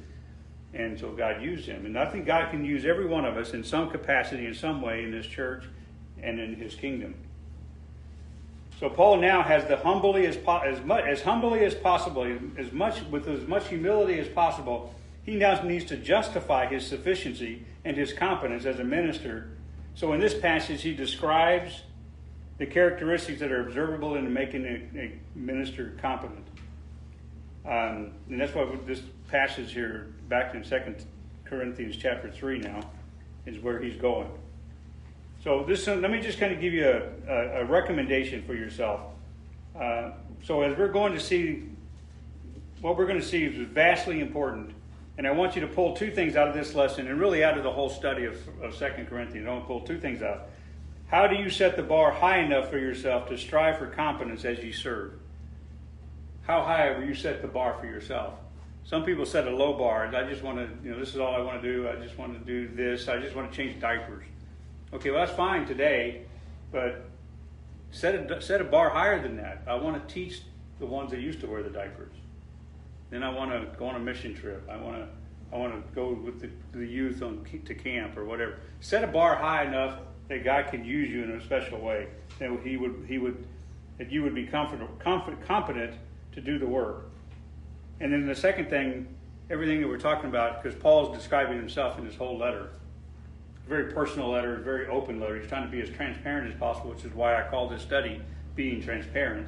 And so God used him. And I think God can use every one of us in some capacity, in some way, in this church and in his kingdom. So Paul now has the humbly as, po- as much as humbly as possible, as much with as much humility as possible, he now needs to justify his sufficiency and his competence as a minister. So in this passage, he describes the characteristics that are observable in making a, a minister competent. Um, and that's why this passage here, back in Second Corinthians chapter 3 now, is where he's going. So this, let me just kind of give you a, a, a recommendation for yourself. Uh, so as we're going to see, what we're going to see is vastly important and I want you to pull two things out of this lesson and really out of the whole study of, of 2 Corinthians. I want to pull two things out. How do you set the bar high enough for yourself to strive for competence as you serve? How high will you set the bar for yourself? Some people set a low bar. I just want to, you know, this is all I want to do. I just want to do this. I just want to change diapers. Okay, well, that's fine today, but set a, set a bar higher than that. I want to teach the ones that used to wear the diapers. Then I want to go on a mission trip. I want to I want to go with the, the youth on to camp or whatever. Set a bar high enough that God can use you in a special way. That He would He would that you would be comfortable, competent to do the work. And then the second thing, everything that we're talking about, because Paul's describing himself in this whole letter, a very personal letter, very open letter. He's trying to be as transparent as possible, which is why I call this study being transparent.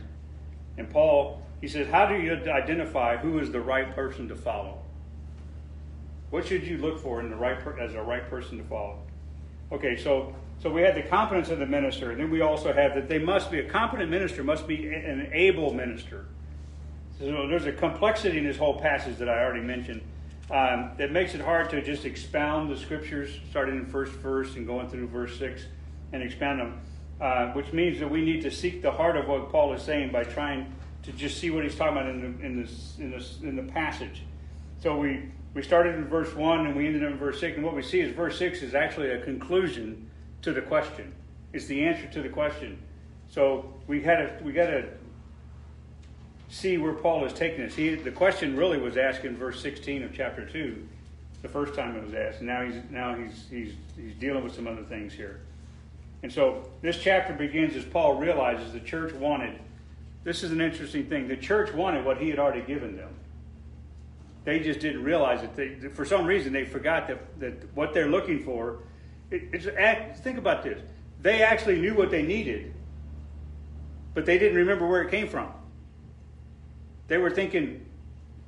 And Paul he says, How do you identify who is the right person to follow? What should you look for in the right per- as a right person to follow? Okay, so so we had the competence of the minister, and then we also have that they must be a competent minister, must be an able minister. So there's a complexity in this whole passage that I already mentioned um, that makes it hard to just expound the scriptures, starting in first verse and going through verse six, and expound them. Uh, which means that we need to seek the heart of what Paul is saying by trying to just see what he's talking about in the, in this, in this, in the passage. So we, we started in verse 1 and we ended in verse 6. And what we see is verse 6 is actually a conclusion to the question. It's the answer to the question. So we had to, we got to see where Paul is taking us. He, the question really was asked in verse 16 of chapter 2, the first time it was asked. Now he's, now he's, he's, he's dealing with some other things here. And so this chapter begins as Paul realizes the church wanted this is an interesting thing. The church wanted what he had already given them. They just didn't realize it. They, for some reason, they forgot that, that what they're looking for. It, it's, think about this. They actually knew what they needed, but they didn't remember where it came from. They were thinking,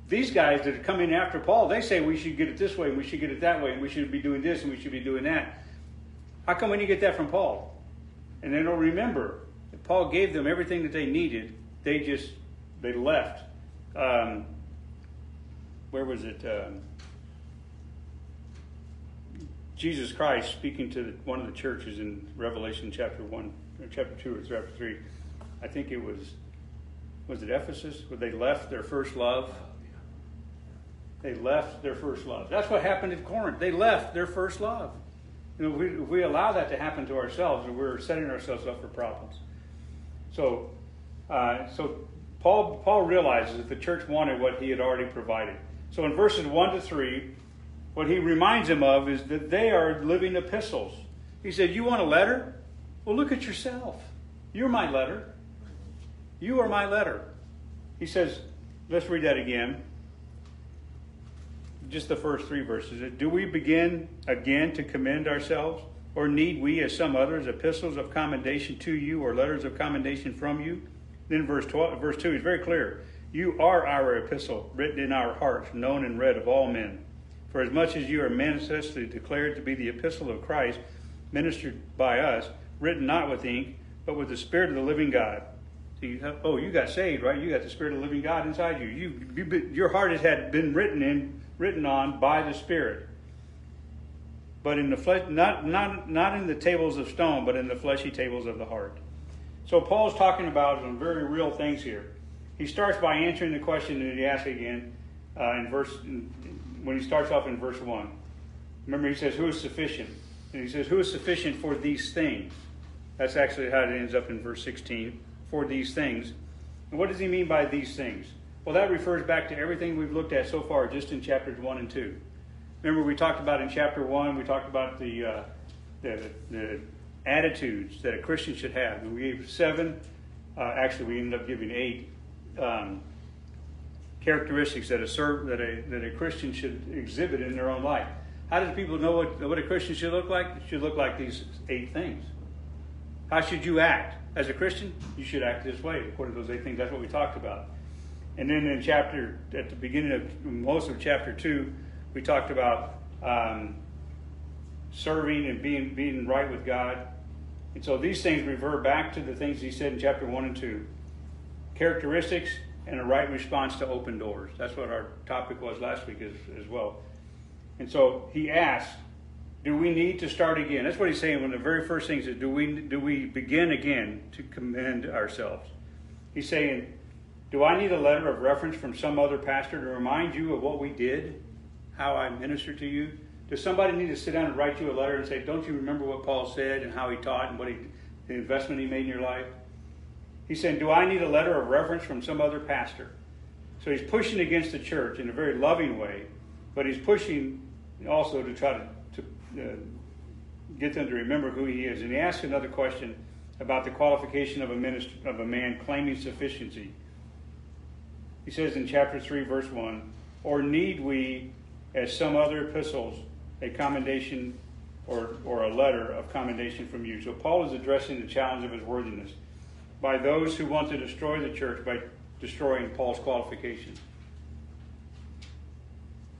these guys that are coming after Paul, they say we should get it this way, and we should get it that way, and we should be doing this, and we should be doing that. How come when you get that from Paul? And they don't remember that Paul gave them everything that they needed they just they left. Um, where was it? Um, Jesus Christ speaking to one of the churches in Revelation chapter one, chapter two, or chapter three. I think it was was it Ephesus where they left their first love. They left their first love. That's what happened at Corinth. They left their first love. You know, if we, if we allow that to happen to ourselves, we're setting ourselves up for problems. So, uh, so Paul, Paul realizes that the church wanted what he had already provided. So in verses 1 to 3, what he reminds them of is that they are living epistles. He said, You want a letter? Well, look at yourself. You're my letter. You are my letter. He says, let's read that again. Just the first three verses. Do we begin again to commend ourselves? Or need we, as some others, epistles of commendation to you or letters of commendation from you? Then verse 12, verse 2 is very clear. You are our epistle, written in our hearts, known and read of all men. For as much as you are manifestly declared to be the epistle of Christ, ministered by us, written not with ink, but with the Spirit of the living God. So you have, oh, you got saved, right? You got the Spirit of the living God inside you. You, you your heart has had been written in, written on by the Spirit. But in the flesh, not not not in the tables of stone, but in the fleshy tables of the heart. So Paul's talking about some very real things here. He starts by answering the question that he asked again uh, in verse when he starts off in verse one. Remember, he says, "Who is sufficient?" And he says, "Who is sufficient for these things?" That's actually how it ends up in verse 16. For these things. And what does he mean by these things? Well, that refers back to everything we've looked at so far, just in chapters one and two. Remember, we talked about in chapter one. We talked about the uh, the, the attitudes that a Christian should have. And we gave seven. Uh, actually, we ended up giving eight um, characteristics that a that a that a Christian should exhibit in their own life. How do people know what, what a Christian should look like? It should look like these eight things. How should you act? As a Christian, you should act this way, according to those eight things. That's what we talked about. And then in chapter, at the beginning of most of chapter two, we talked about um, serving and being being right with God. And so these things revert back to the things he said in chapter one and two. Characteristics and a right response to open doors. That's what our topic was last week as, as well. And so he asked, do we need to start again? That's what he's saying. One of the very first things is, do we do we begin again to commend ourselves? He's saying, do I need a letter of reference from some other pastor to remind you of what we did, how I ministered to you? Does somebody need to sit down and write you a letter and say, don't you remember what Paul said and how he taught and what he, the investment he made in your life? He's saying, do I need a letter of reference from some other pastor? So he's pushing against the church in a very loving way, but he's pushing also to try to uh, get them to remember who he is. And he asks another question about the qualification of a minister, of a man claiming sufficiency. He says in chapter 3, verse 1 Or need we, as some other epistles, a commendation or, or a letter of commendation from you? So Paul is addressing the challenge of his worthiness by those who want to destroy the church by destroying Paul's qualifications.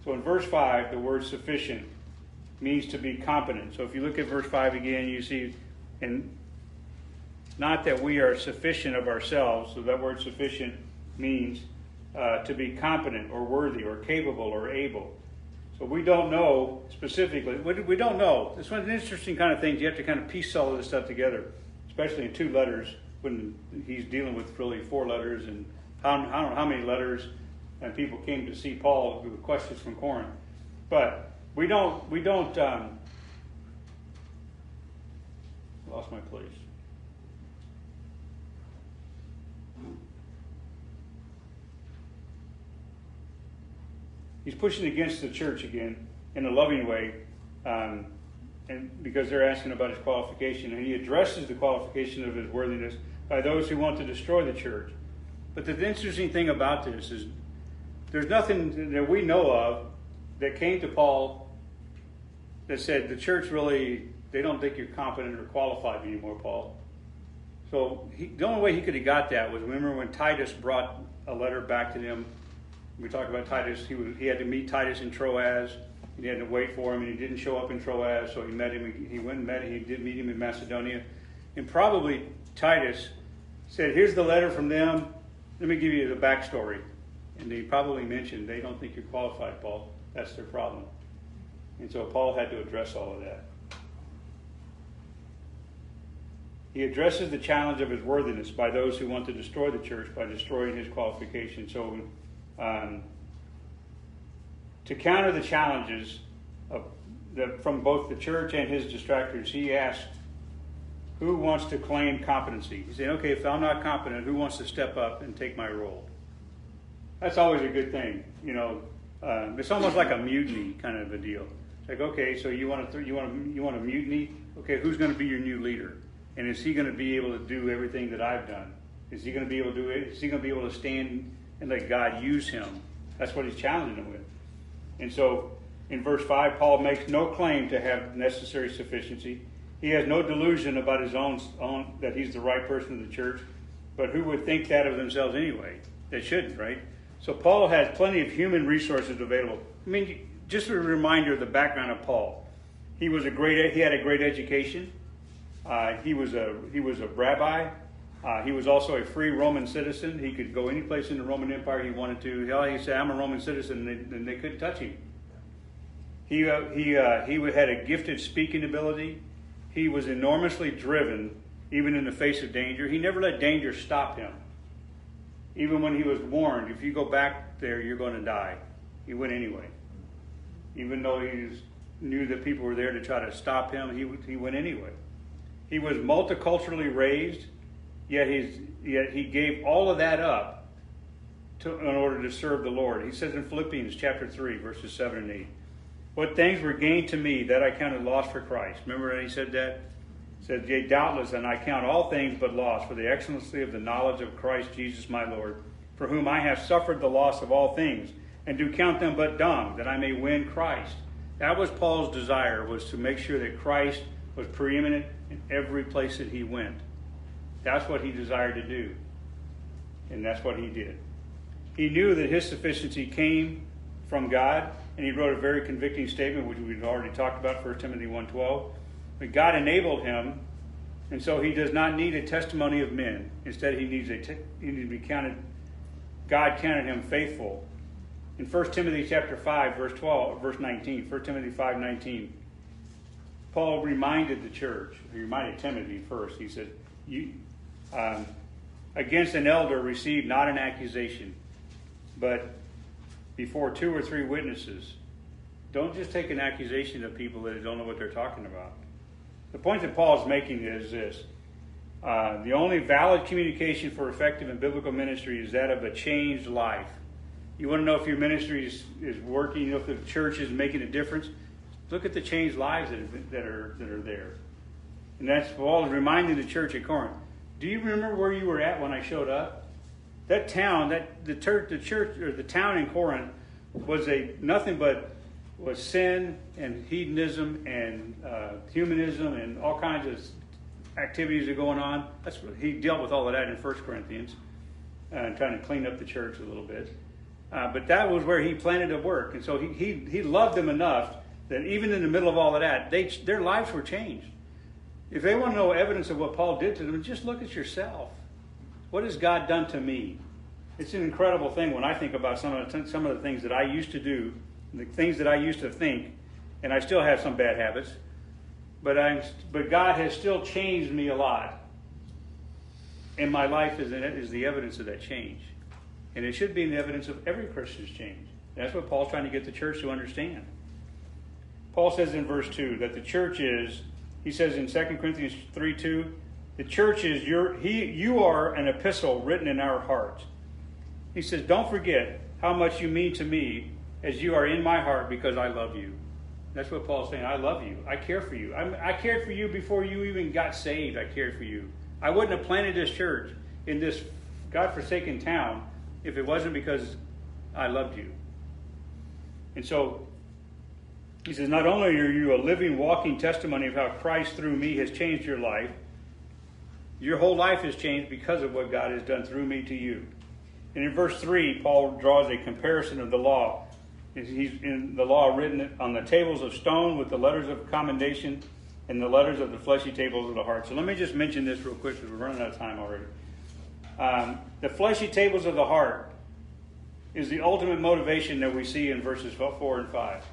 So in verse 5, the word sufficient means to be competent. So if you look at verse 5 again, you see, and not that we are sufficient of ourselves, so that word sufficient means uh, to be competent or worthy or capable or able. So we don't know specifically. We don't know. It's one of the interesting kind of things. You have to kind of piece all of this stuff together, especially in two letters when he's dealing with really four letters and I don't know how many letters and people came to see Paul with questions from Corinth. But we don't, we don't, um, lost my place. He's pushing against the church again in a loving way, um, and because they're asking about his qualification, and he addresses the qualification of his worthiness by those who want to destroy the church. But the interesting thing about this is there's nothing that we know of that came to Paul that said the church really they don't think you're competent or qualified anymore, Paul. So he, the only way he could have got that was remember when Titus brought a letter back to them. We talked about Titus. He was, he had to meet Titus in Troas. He had to wait for him, and he didn't show up in Troas. So he met him. He went and met him. He did meet him in Macedonia, and probably Titus said, "Here's the letter from them. Let me give you the backstory." And they probably mentioned they don't think you're qualified, Paul. That's their problem. And so Paul had to address all of that. He addresses the challenge of his worthiness by those who want to destroy the church by destroying his qualifications. So, um, to counter the challenges the, from both the church and his distractors, he asked, "Who wants to claim competency?" He said, "Okay, if I'm not competent, who wants to step up and take my role?" That's always a good thing, you know. Uh, it's almost like a mutiny kind of a deal. It's like, okay, so you want to you want you want a mutiny? Okay, who's going to be your new leader? And is he going to be able to do everything that I've done? Is he going to be able to do it? Is he going to be able to stand and let God use him? That's what he's challenging them with. And so in verse 5, Paul makes no claim to have necessary sufficiency. He has no delusion about his own, own that he's the right person of the church. But who would think that of themselves anyway? They shouldn't, right? So Paul has plenty of human resources available. I mean, just a reminder of the background of Paul. He was a great. He had a great education. Uh, he was a he was a rabbi. Uh, he was also a free Roman citizen. He could go any place in the Roman Empire he wanted to. Hell, he said, "I'm a Roman citizen," and they, and they couldn't touch him. He uh, he uh, he had a gifted speaking ability. He was enormously driven, even in the face of danger. He never let danger stop him. Even when he was warned, if you go back there, you're going to die. He went anyway. Even though he knew that people were there to try to stop him, he he went anyway. He was multiculturally raised, yet he's yet he gave all of that up to, in order to serve the Lord. He says in Philippians chapter three, verses seven and eight, "What things were gained to me that I counted lost for Christ." Remember he said that? He said, "Yea, doubtless, and I count all things but loss for the excellency of the knowledge of Christ Jesus my Lord, for whom I have suffered the loss of all things, and do count them but dung, that I may win Christ." That was Paul's desire, was to make sure that Christ was preeminent in every place that he went. That's what he desired to do. And that's what he did. He knew that his sufficiency came from God, and he wrote a very convicting statement, which we've already talked about, 1 Timothy 1.12. But God enabled him, and so he does not need a testimony of men. Instead, he needs, a te- he needs to be counted, God counted him faithful. In 1 Timothy chapter 5, verse 12, verse 19, 1 Timothy 5, 19, Paul reminded the church, he reminded Timothy first, he said, you, um, against an elder receive not an accusation, but before two or three witnesses. Don't just take an accusation of people that don't know what they're talking about. The point that Paul is making is this. Uh, the only valid communication for effective and biblical ministry is that of a changed life. You want to know if your ministry is, is working, you know, if the church is making a difference? Look at the changed lives that, that are that are there. And that's Paul is reminding the church at Corinth. Do you remember where you were at when I showed up? That town, that the church, the church or the town in Corinth was a nothing but was sin and hedonism and uh, humanism and all kinds of activities are going on. That's what, he dealt with all of that in 1 Corinthians, uh, trying to clean up the church a little bit. Uh, but that was where he planted to work, and so he, he he loved them enough that even in the middle of all of that, they their lives were changed. If they want to know evidence of what Paul did to them, just look at yourself. What has God done to me? It's an incredible thing when I think about some of the, some of the things that I used to do, the things that I used to think, and I still have some bad habits. But I, but God has still changed me a lot, and my life is, is the evidence of that change, and it should be the evidence of every Christian's change. That's what Paul's trying to get the church to understand. Paul says in verse two that the church is. He says in 2 Corinthians three two, the church is your he. You are an epistle written in our hearts. He says, don't forget how much you mean to me as you are in my heart because I love you. That's what Paul's saying. I love you. I care for you. I, I cared for you before you even got saved. I cared for you. I wouldn't have planted this church in this God-forsaken town if it wasn't because I loved you. And so he says, not only are you a living, walking testimony of how Christ through me has changed your life, your whole life has changed because of what God has done through me to you. And in verse 3, Paul draws a comparison of the law. He's in the law written on the tables of stone with the letters of commendation and the letters of the fleshy tables of the heart. So let me just mention this real quick because we're running out of time already. Um, the fleshy tables of the heart is the ultimate motivation that we see in verses 4 and 5.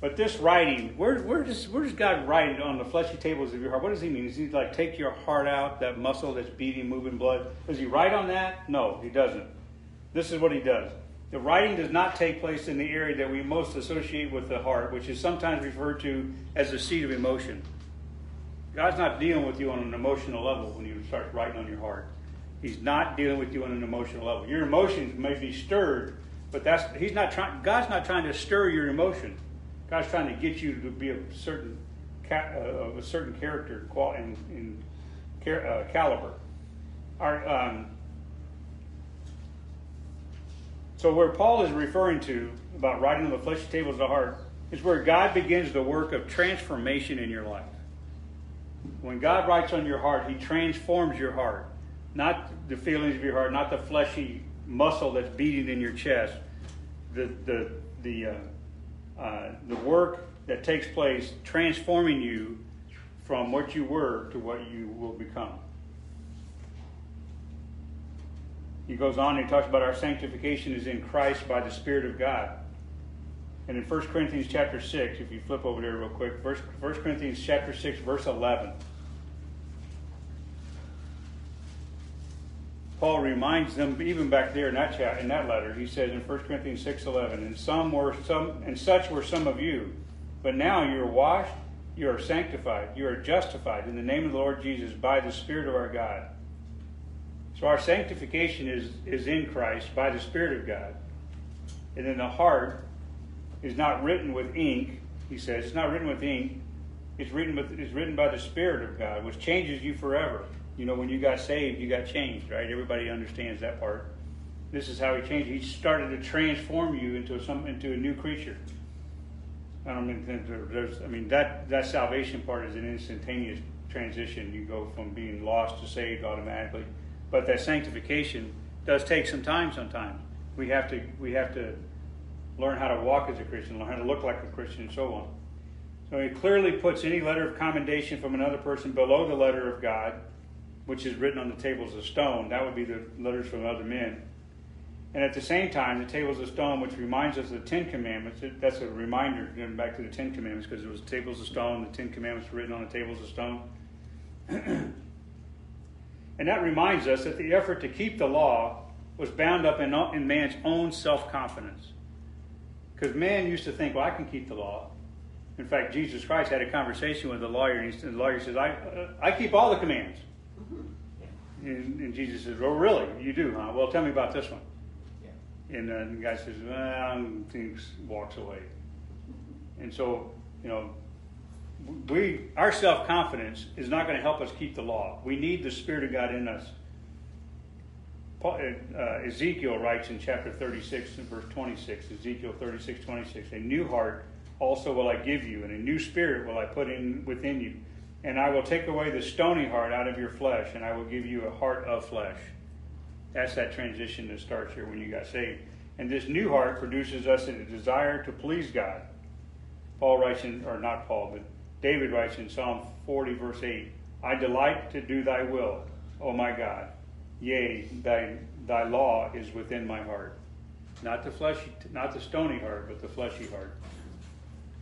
But this writing, where, where, does, where does God write on the fleshy tables of your heart? What does he mean? Does he like take your heart out, that muscle that's beating, moving blood? Does he write on that? No, he doesn't. This is what he does. The writing does not take place in the area that we most associate with the heart, which is sometimes referred to as the seat of emotion. God's not dealing with you on an emotional level when you start writing on your heart. He's not dealing with you on an emotional level. Your emotions may be stirred, but that's He's not trying. God's not trying to stir your emotion. God's trying to get you to be a certain uh, of a certain character in car- uh, caliber. Our, um, so where Paul is referring to about writing on the fleshy tables of the heart is where God begins the work of transformation in your life. When God writes on your heart, He transforms your heart, not the feelings of your heart, not the fleshy muscle that's beating in your chest. The the the uh, uh, the work that takes place transforming you from what you were to what you will become. He goes on and he talks about our sanctification is in Christ by the Spirit of God. And in 1 Corinthians chapter 6, if you flip over there real quick, 1 Corinthians chapter 6, verse 11. Paul reminds them, even back there in that chat, in that letter, he says in 1 Corinthians 6:11, and some were some, and such were some of you, but now you are washed, you are sanctified, you are justified in the name of the Lord Jesus by the Spirit of our God. So our sanctification is is in Christ by the Spirit of God, and then the heart is not written with ink. He says it's not written with ink. It's written with it's written by the Spirit of God, which changes you forever. You know, when you got saved, you got changed, right? Everybody understands that part. This is how he changed. He started to transform you into some into a new creature. I don't mean there's. I mean that that salvation part is an instantaneous transition. You go from being lost to saved automatically, but that sanctification does take some time. Sometimes we have to we have to learn how to walk as a Christian, learn how to look like a Christian, and so on. So he clearly puts any letter of commendation from another person below the letter of God which is written on the tables of stone. That would be the letters from other men. And at the same time, the tables of stone, which reminds us of the Ten Commandments, that's a reminder going back to the Ten Commandments because it was tables of stone, the Ten Commandments were written on the tables of stone. and that reminds us that the effort to keep the law was bound up in, in man's own self confidence. Because man used to think, well, I can keep the law. In fact, Jesus Christ had a conversation with the lawyer, and the lawyer says, I, uh, I keep all the commands. And, and, Jesus says, "Oh, really? You do, huh? Well, tell me about this one." Yeah. And uh, the guy says, "Well," thinks, walks away. And so, you know, we our self confidence is not going to help us keep the law. We need the Spirit of God in us. Paul, uh, Ezekiel writes in chapter 36 and verse 26, Ezekiel 36, 26, a new heart also will I give you, and a new spirit will I put in within you and I will take away the stony heart out of your flesh, and I will give you a heart of flesh. That's that transition that starts here when you got saved. And this new heart produces us in a desire to please God. Paul writes in, or not Paul, but David writes in Psalm 40, verse 8, I delight to do thy will, O my God. Yea, thy, thy law is within my heart. Not the fleshy, not the stony heart, but the fleshy heart.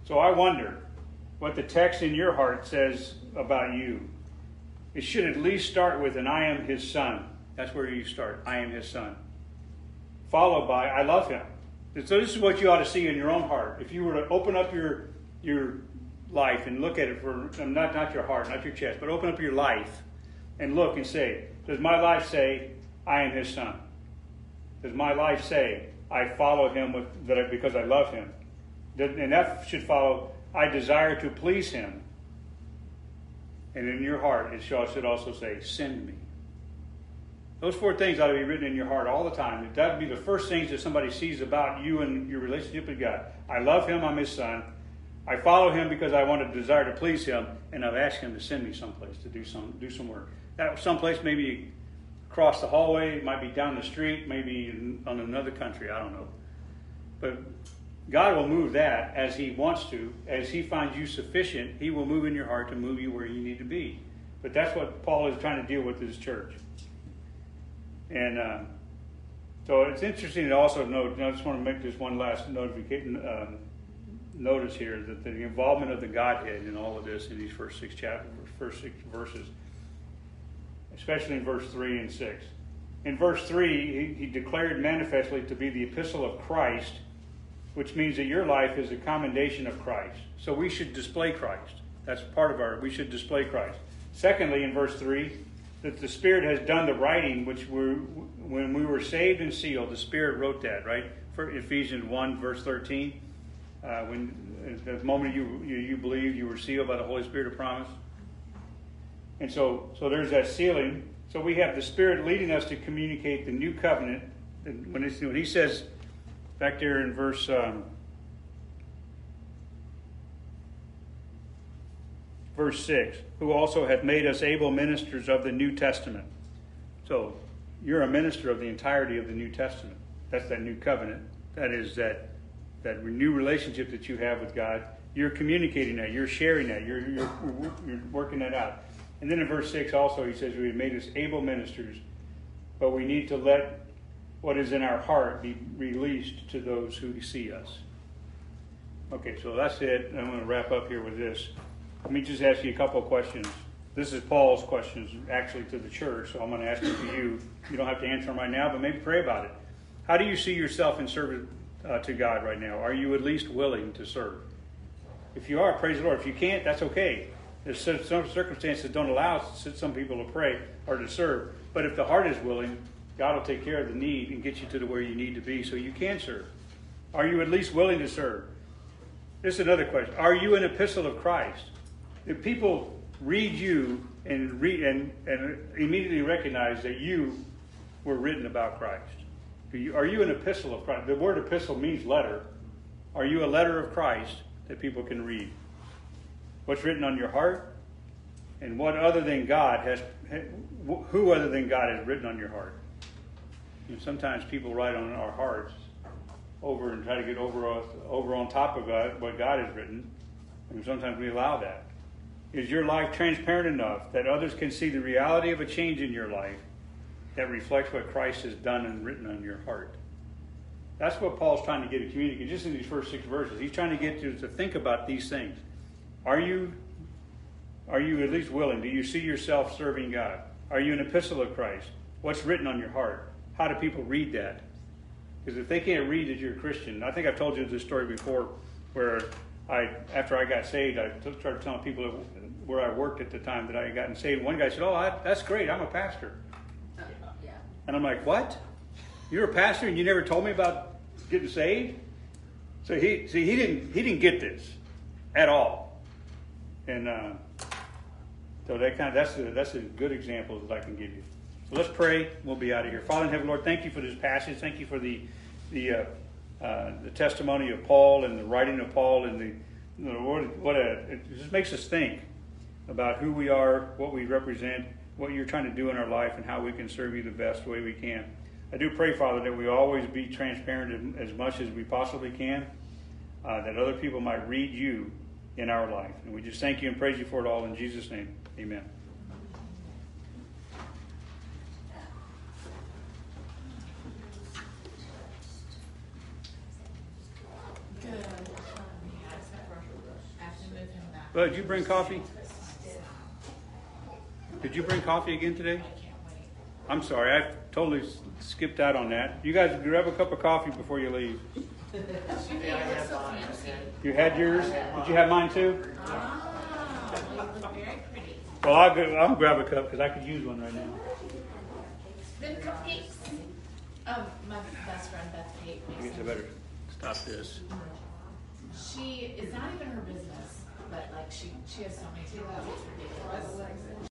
So I wonder, what the text in your heart says about you. It should at least start with an I am his son. That's where you start. I am his son. Followed by I love him. So this is what you ought to see in your own heart. If you were to open up your your life and look at it for um, not not your heart, not your chest, but open up your life and look and say, does my life say I am his son? Does my life say I follow him with that because I love him? And that should follow I desire to please him. And in your heart, it should also say, Send me. Those four things ought to be written in your heart all the time. That would be the first things that somebody sees about you and your relationship with God. I love him, I'm his son. I follow him because I want to desire to please him, and I've asked him to send me someplace to do some do some work. That someplace maybe across the hallway, might be down the street, maybe on another country, I don't know. But God will move that as He wants to. As He finds you sufficient, He will move in your heart to move you where you need to be. But that's what Paul is trying to deal with his church. And uh, so it's interesting to also note, I just want to make this one last notification, um, notice here that the involvement of the Godhead in all of this in these first six chapters, first six verses, especially in verse 3 and 6. in verse 3, he, he declared manifestly to be the epistle of Christ, which means that your life is a commendation of Christ. So we should display Christ. That's part of our, we should display Christ. Secondly, in verse 3, that the Spirit has done the writing, which we when we were saved and sealed, the Spirit wrote that, right? For Ephesians 1, verse 13. Uh, when the moment you, you, you believed, you were sealed by the Holy Spirit of promise. And so, so there's that sealing. So we have the Spirit leading us to communicate the new covenant. And when, when he says back there in verse um, verse six, who also hath made us able ministers of the New Testament. So you're a minister of the entirety of the New Testament. That's that new covenant. That is that that new relationship that you have with God. You're communicating that. You're sharing that. You're, you're, you're working that out. And then in verse 6 also, he says, We made us able ministers, but we need to let what is in our heart be released to those who see us. Okay, so that's it. I'm going to wrap up here with this. Let me just ask you a couple of questions. This is Paul's questions actually to the church, so I'm going to ask it to you. You don't have to answer them right now, but maybe pray about it. How do you see yourself in service uh, to God right now? Are you at least willing to serve? If you are, praise the Lord. If you can't, that's okay. There's some circumstances don't allow some people to pray or to serve. But if the heart is willing, God will take care of the need and get you to the where you need to be so you can serve. Are you at least willing to serve? This is another question. Are you an epistle of Christ? If people read you and, read, and, and immediately recognize that you were written about Christ, are you, are you an epistle of Christ? The word epistle means letter. Are you a letter of Christ that people can read? What's written on your heart? And what other than God has, who other than God has written on your heart? You know, sometimes people write on our hearts over and try to get over, us, over on top of God, what God has written. And sometimes we allow that. Is your life transparent enough that others can see the reality of a change in your life that reflects what Christ has done and written on your heart? That's what Paul's trying to get to communicate just in these first six verses. He's trying to get you to think about these things. Are you are you at least willing? Do you see yourself serving God? Are you an epistle of Christ? What's written on your heart? How do people read that? Because if they can't read that you're a Christian, I think I've told you this story before, where I after I got saved, I started telling people where I worked at the time that I had gotten saved. One guy said, "Oh, I, that's great. I'm a pastor." Yeah. And I'm like, "What? You're a pastor and you never told me about getting saved?" So he see he didn't he didn't get this at all. And uh, so that kind of that's a, that's a good example that I can give you. So let's pray. We'll be out of here. Father in heaven, Lord, thank you for this passage. Thank you for the the uh, uh, the testimony of Paul and the writing of Paul and the know, what, what a it just makes us think about who we are, what we represent, what you're trying to do in our life, and how we can serve you the best way we can. I do pray, Father, that we always be transparent as much as we possibly can, uh, that other people might read you in our life. And we just thank you and praise you for it all in Jesus' name. Amen. Bud, did you bring coffee? Did you bring coffee again today? I'm sorry, I totally skipped out on that. You guys grab a cup of coffee before you leave. You had yours? Did you have mine too? Well, I'll, go, I'll grab a cup because I could use one right now. Then cupcakes. Um, my best friend Beth Kate I guess I better stop this. She it's not even her business, but like she she has so many people. It's ridiculous.